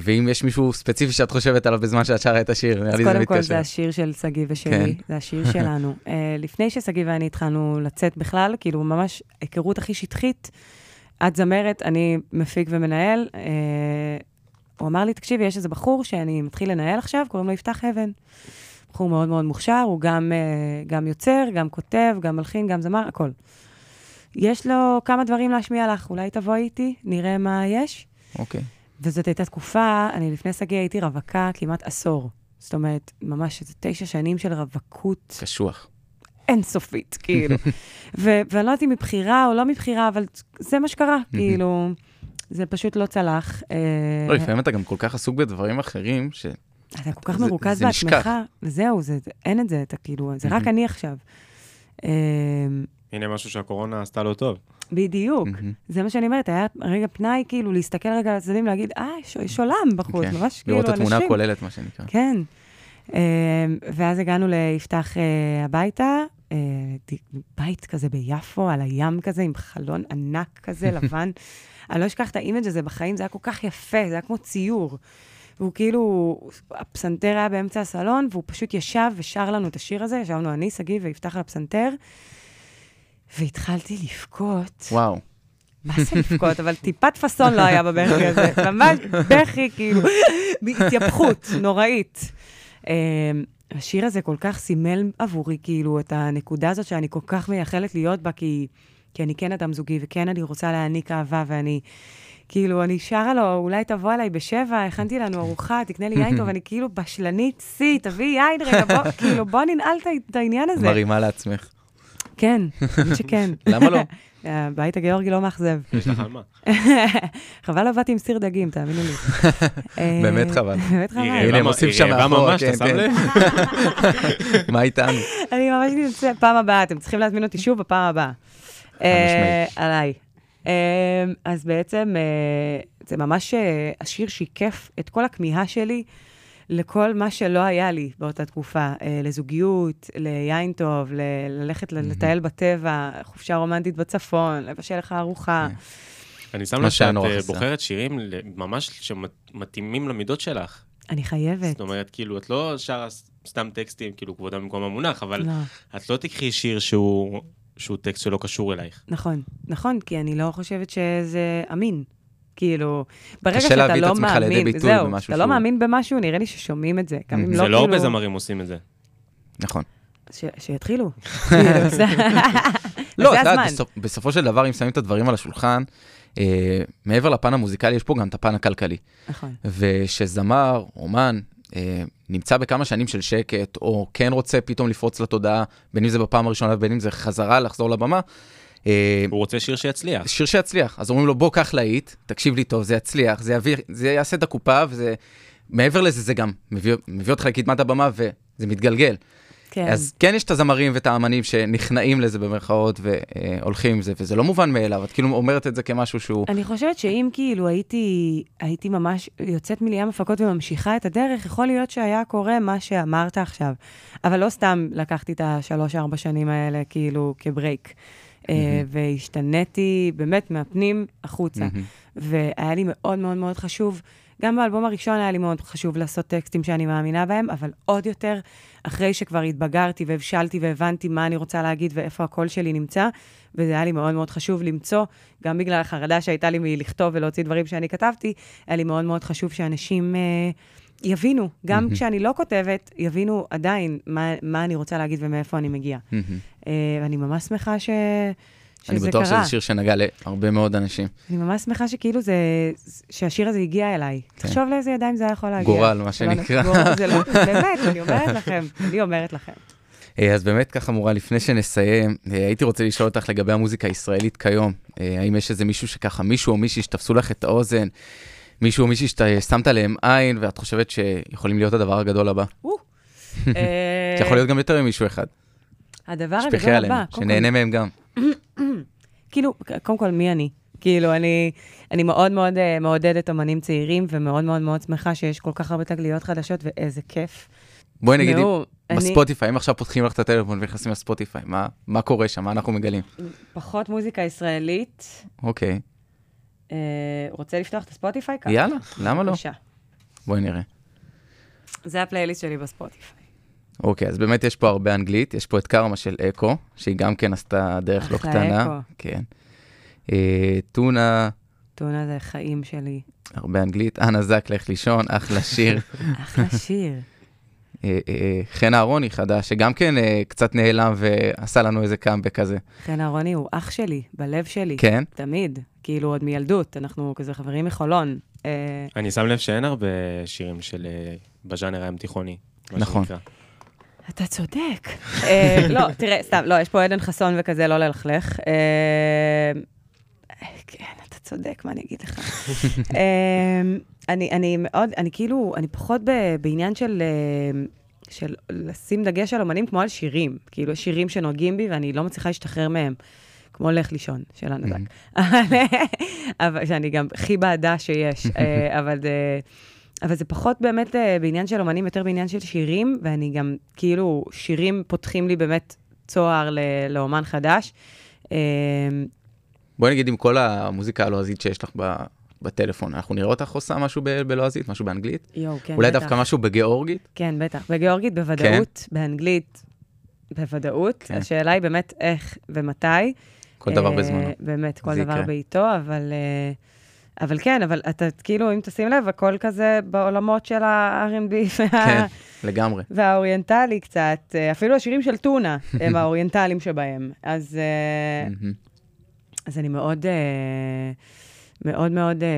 ואם יש מישהו ספציפי שאת חושבת עליו בזמן שאת שרה את השיר, נראה אז לי זה קודם כל מתקשר. זה השיר של שגיא ושלי, כן. זה השיר שלנו. uh, לפני ששגיא ואני התחלנו לצאת בכלל, כאילו ממש היכרות הכי שטחית, את זמרת, אני מפיק ומנהל. Uh, הוא אמר לי, תקשיבי, יש איזה בחור שאני מתחיל לנהל עכשיו, קוראים לו יפתח אבן. בחור מאוד מאוד מוכשר, הוא גם, גם יוצר, גם כותב, גם מלחין, גם זמר, הכל. יש לו כמה דברים להשמיע לך, אולי תבואי איתי, נראה מה יש. אוקיי. וזאת הייתה תקופה, אני לפני שגיא הייתי רווקה כמעט עשור. זאת אומרת, ממש איזה תשע שנים של רווקות קשוח. אינסופית, כאילו. ו- ואני לא יודעת אם מבחירה או לא מבחירה, אבל זה מה שקרה, כאילו, זה פשוט לא צלח. אה, לא, לפעמים אתה גם כל כך עסוק בדברים אחרים, ש... אתה כל כך מרוכז. בעצמך, וזהו, זה, זה, אין את זה, אתה כאילו, זה רק אני עכשיו. הנה משהו שהקורונה עשתה לו טוב. בדיוק. זה מה שאני אומרת, היה רגע פנאי, כאילו, להסתכל רגע על הצדדים, להגיד, אה, יש, עולם בחוץ, כן. ממש כאילו, לראות את התמונה אנשים. הכוללת, מה שנקרא. כן. אה, ואז הגענו ליפתח אה, הביתה, אה, בית כזה ביפו, על הים כזה, עם חלון ענק כזה, לבן. אני לא אשכח את ה image הזה בחיים, זה היה כל כך יפה, זה היה כמו ציור. והוא כאילו, הפסנתר היה באמצע הסלון, והוא פשוט ישב ושר לנו את השיר הזה, ישבנו אני, שגיא ויפתח על הפסנתר, והתחלתי לבכות. וואו. מה זה לבכות? אבל טיפת פאסון לא היה בבכי הזה. ממש בכי, כאילו, בהתייפכות נוראית. אה, השיר הזה כל כך סימל עבורי, כאילו, את הנקודה הזאת שאני כל כך מייחלת להיות בה, כי, כי אני כן אדם זוגי, וכן אני רוצה להעניק אהבה, ואני, כאילו, אני שרה לו, אולי תבוא אליי בשבע, הכנתי לנו ארוחה, תקנה לי יין טוב, אני כאילו בשלנית שיא, תביאי יין רגע, בוא, כאילו, בוא ננעל את העניין הזה. מרימה לעצמך. כן, האמת שכן. למה לא? הבית הגיאורגי לא מאכזב. יש לך על מה? חבל באתי עם סיר דגים, תאמינו לי. אה, באמת חבל. באמת חבל. הנה, הם עושים היא שם רעבה מאחור, ממש, כן, אתה שם כן. לב? מה איתנו? אני ממש נמצאת, פעם הבאה, אתם צריכים להזמין אותי שוב בפעם הבאה. אה. עליי. אה, אז בעצם, אה, זה ממש אה, השיר שיקף את כל הכמיהה שלי לכל מה שלא היה לי באותה תקופה, אה, לזוגיות, ליין טוב, ל- ללכת ל- לטייל בטבע, חופשה רומנטית בצפון, לבשל לך ארוחה. כן. אני שם לב שאת אה. בוחרת שירים ממש שמתאימים למידות שלך. אני חייבת. זאת אומרת, כאילו, את לא שרה סתם טקסטים, כאילו, כבודם במקום המונח, אבל לא. את לא תקחי שיר שהוא שהוא טקסט שלא קשור אלייך. נכון, נכון, כי אני לא חושבת שזה אמין. כאילו, ברגע קשה שאתה להביא את לא עצמך לידי מאמין, ביטוי זהו, במשהו כשאתה לא שהוא- מאמין במשהו, נראה לי ששומעים את זה. גם אם זה זה לא לא הרבה כאילו... זמרים עושים את זה. נכון. שיתחילו. כאילו, לא, זה את יודעת, בסופו של דבר, אם שמים את הדברים על השולחן, אה, מעבר לפן המוזיקלי, יש פה גם את הפן הכלכלי. נכון, ושזמר, אומן, אה, נמצא בכמה שנים של שקט, או כן רוצה פתאום לפרוץ לתודעה, בין אם זה בפעם הראשונה ובין אם זה חזרה לחזור לבמה, הוא רוצה שיר שיצליח. שיר שיצליח. אז אומרים לו, בוא, קח להיט, תקשיב לי טוב, זה יצליח, זה, יביא, זה יעשה את הקופה, וזה... מעבר לזה, זה גם מביא, מביא אותך לקדמת הבמה, וזה מתגלגל. כן. אז כן יש את הזמרים ואת האמנים שנכנעים לזה במרכאות והולכים עם זה, וזה לא מובן מאליו, את כאילו אומרת את זה כמשהו שהוא... אני חושבת שאם כאילו הייתי, הייתי ממש יוצאת מלים הפקות וממשיכה את הדרך, יכול להיות שהיה קורה מה שאמרת עכשיו. אבל לא סתם לקחתי את השלוש-ארבע שנים האלה כאילו כברייק. אה, והשתניתי באמת מהפנים החוצה. מהמם. והיה לי מאוד מאוד מאוד חשוב, גם באלבום הראשון היה לי מאוד חשוב לעשות טקסטים שאני מאמינה בהם, אבל עוד יותר, אחרי שכבר התבגרתי והבשלתי והבנתי מה אני רוצה להגיד ואיפה הקול שלי נמצא, וזה היה לי מאוד מאוד חשוב למצוא, גם בגלל החרדה שהייתה לי מלכתוב ולהוציא דברים שאני כתבתי, היה לי מאוד מאוד חשוב שאנשים אה, יבינו, גם מהמם. כשאני לא כותבת, יבינו עדיין מה, מה אני רוצה להגיד ומאיפה אני מגיעה. מהמם. אה, ואני ממש שמחה ש... אני שזה בטוח קרה. שזה שיר שנגע להרבה מאוד אנשים. אני ממש שמחה שכאילו זה, שהשיר הזה הגיע אליי. כן. תחשוב לאיזה ידיים זה היה יכול להגיע. גורל, מה זה לא- שנקרא. גורל, זה לא, באמת, אני אומרת לכם, אני אומרת לכם. אה, אז באמת ככה, מורה, לפני שנסיים, אה, הייתי רוצה לשאול אותך לגבי המוזיקה הישראלית כיום. האם יש איזה מישהו שככה, מישהו או מישהי שתפסו לך את האוזן, מישהו או מישהי ששמת עליהם עין, ואת חושבת שיכולים להיות הדבר הגדול הבא? אה, זה יכול להיות גם יותר ממישהו אחד. הדבר הגדול הבא, שנהנה מהם גם. כאילו, קודם כל, מי אני? כאילו, אני, אני מאוד מאוד uh, מעודדת אמנים צעירים, ומאוד מאוד מאוד שמחה שיש כל כך הרבה תגליות חדשות, ואיזה כיף. בואי נגיד, תשמעו, אני בספוטיפיי, אם עכשיו פותחים לך את הטלפון ונכנסים לספוטיפיי, מה- מה קורה שם? מה אנחנו מגלים? פחות מוזיקה ישראלית. אוקיי, Uh, רוצה לפתוח את הספוטיפיי? ככה? יאללה, למה לא? בבקשה. בואי נראה. זה הפלייליסט שלי בספוטיפיי. אוקיי, אז באמת יש פה הרבה אנגלית, יש פה את קרמה של אקו, שהיא גם כן עשתה דרך לא אחלה קטנה. אקו. כן. אה, טונה, טונה זה חיים שלי. הרבה אנגלית, אנה זק, לך לישון, אחלה שיר. אחלה שיר. אה, אה, חן אהרוני חדש, שגם כן אה, קצת נעלם ועשה לנו איזה קאמבק כזה. חן אהרוני הוא אח שלי, בלב שלי. כן? תמיד. כאילו, עוד מילדות, אנחנו כזה חברים מחולון. אה, אני שם לב שאין הרבה שירים של אה, בז'אנר הים תיכוני. מה נכון. אתה צודק. אה, לא, תראה, סתם, לא, יש פה עדן חסון וכזה, לא ללכלך. אה, כן, אתה צודק, מה אני אגיד לך? אני, אני מאוד, אני כאילו, אני פחות ב, בעניין של, אה, של לשים דגש על אומנים כמו על שירים. כאילו, יש שירים שנוגעים בי ואני לא מצליחה להשתחרר מהם. כמו לך לישון, של הנזק. אבל שאני גם הכי בעדה שיש, אה, אבל... אה, אבל זה פחות באמת בעניין של אומנים, יותר בעניין של שירים, ואני גם, כאילו, שירים פותחים לי באמת צוהר ל- לאומן חדש. בואי נגיד עם כל המוזיקה הלועזית שיש לך ב- בטלפון, אנחנו נראה אותך עושה משהו ב- בלועזית, משהו באנגלית? יואו, כן, אולי בטח. דווקא משהו בגיאורגית? כן, בטח. בגיאורגית בוודאות, באנגלית בוודאות. כן. השאלה היא באמת איך ומתי. כל דבר אה, בזמנו. באמת, כל דבר יקרה. בעיתו, אבל... אה, אבל כן, אבל אתה, כאילו, אם תשים לב, הכל כזה בעולמות של ה-R&B וה... כן, לגמרי. והאוריינטלי קצת, אה, אפילו השירים של טונה הם האוריינטליים שבהם. אז, אה. אז אני מאוד, מאוד מאוד אה,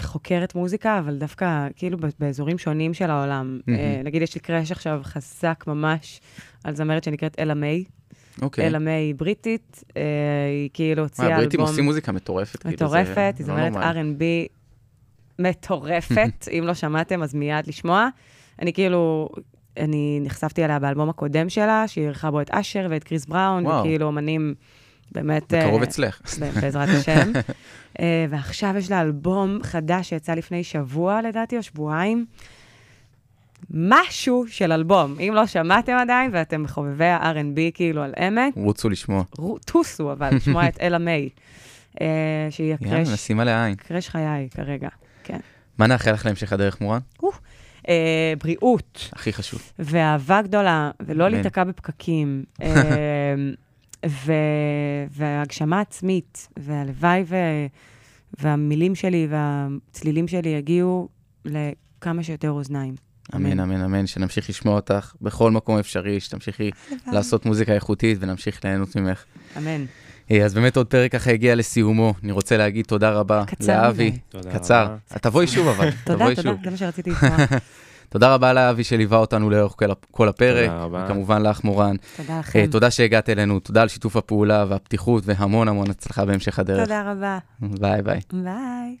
חוקרת מוזיקה, אבל דווקא כאילו באזורים שונים של העולם. מהמם. אה, נגיד, יש לי קראש עכשיו חזק ממש על זמרת שנקראת אלה מיי. אוקיי. אלה מיי בריטית, אה, היא כאילו הוציאה אלבום... הבריטים עושים מוזיקה מטורפת. כאילו, מטורפת, היא לא זמרת נורמלי. R&B מטורפת, אם לא שמעתם, אז מיד לשמוע. אני כאילו, אני נחשפתי אליה באלבום הקודם שלה, שהיא אירחה בו את אשר ואת קריס בראון, וואו. וכאילו אומנים באמת... בקרוב אה, אצלך. בעזרת השם. אה, ועכשיו יש לה אלבום חדש שיצא לפני שבוע, לדעתי, או שבועיים. משהו של אלבום. אם לא שמעתם עדיין, ואתם בחובבי ה-R&B כאילו על אמת, רוצו לשמוע. טוסו, אבל לשמוע את אלה מיי, אה, שהיא יאללה, הקרש, נשים עליה עין. קרש חיי כרגע, כן. מה נאחל לך להמשך הדרך, מורן? אה, בריאות הכי חשוב. ואהבה גדולה, ולא. להיתקע בפקקים, אה, ו- והגשמה עצמית, והלוואי ו- והמילים שלי והצלילים שלי יגיעו לכמה שיותר אוזניים. אמן, אמן, אמן, שנמשיך לשמוע אותך בכל מקום אפשרי, שתמשיכי לעשות מוזיקה איכותית ונמשיך ליהנות ממך. אמן. אה, אז באמת עוד פרק ככה הגיע לסיומו. אני רוצה להגיד תודה רבה לאבי. תודה קצר. תבואי שוב אבל, תודה, תבואי תודה, שוב. זה מה שרציתי לשמוע. תודה רבה לאבי שליווה אותנו לאורך כל הפ- כל הפרק. תודה רבה. וכמובן לך, מורן. תודה אה, לכם. תודה שהגעת אלינו, תודה על שיתוף הפעולה והפתיחות והמון המון הצלחה בהמשך הדרך. תודה רבה. ביי ביי. ביי.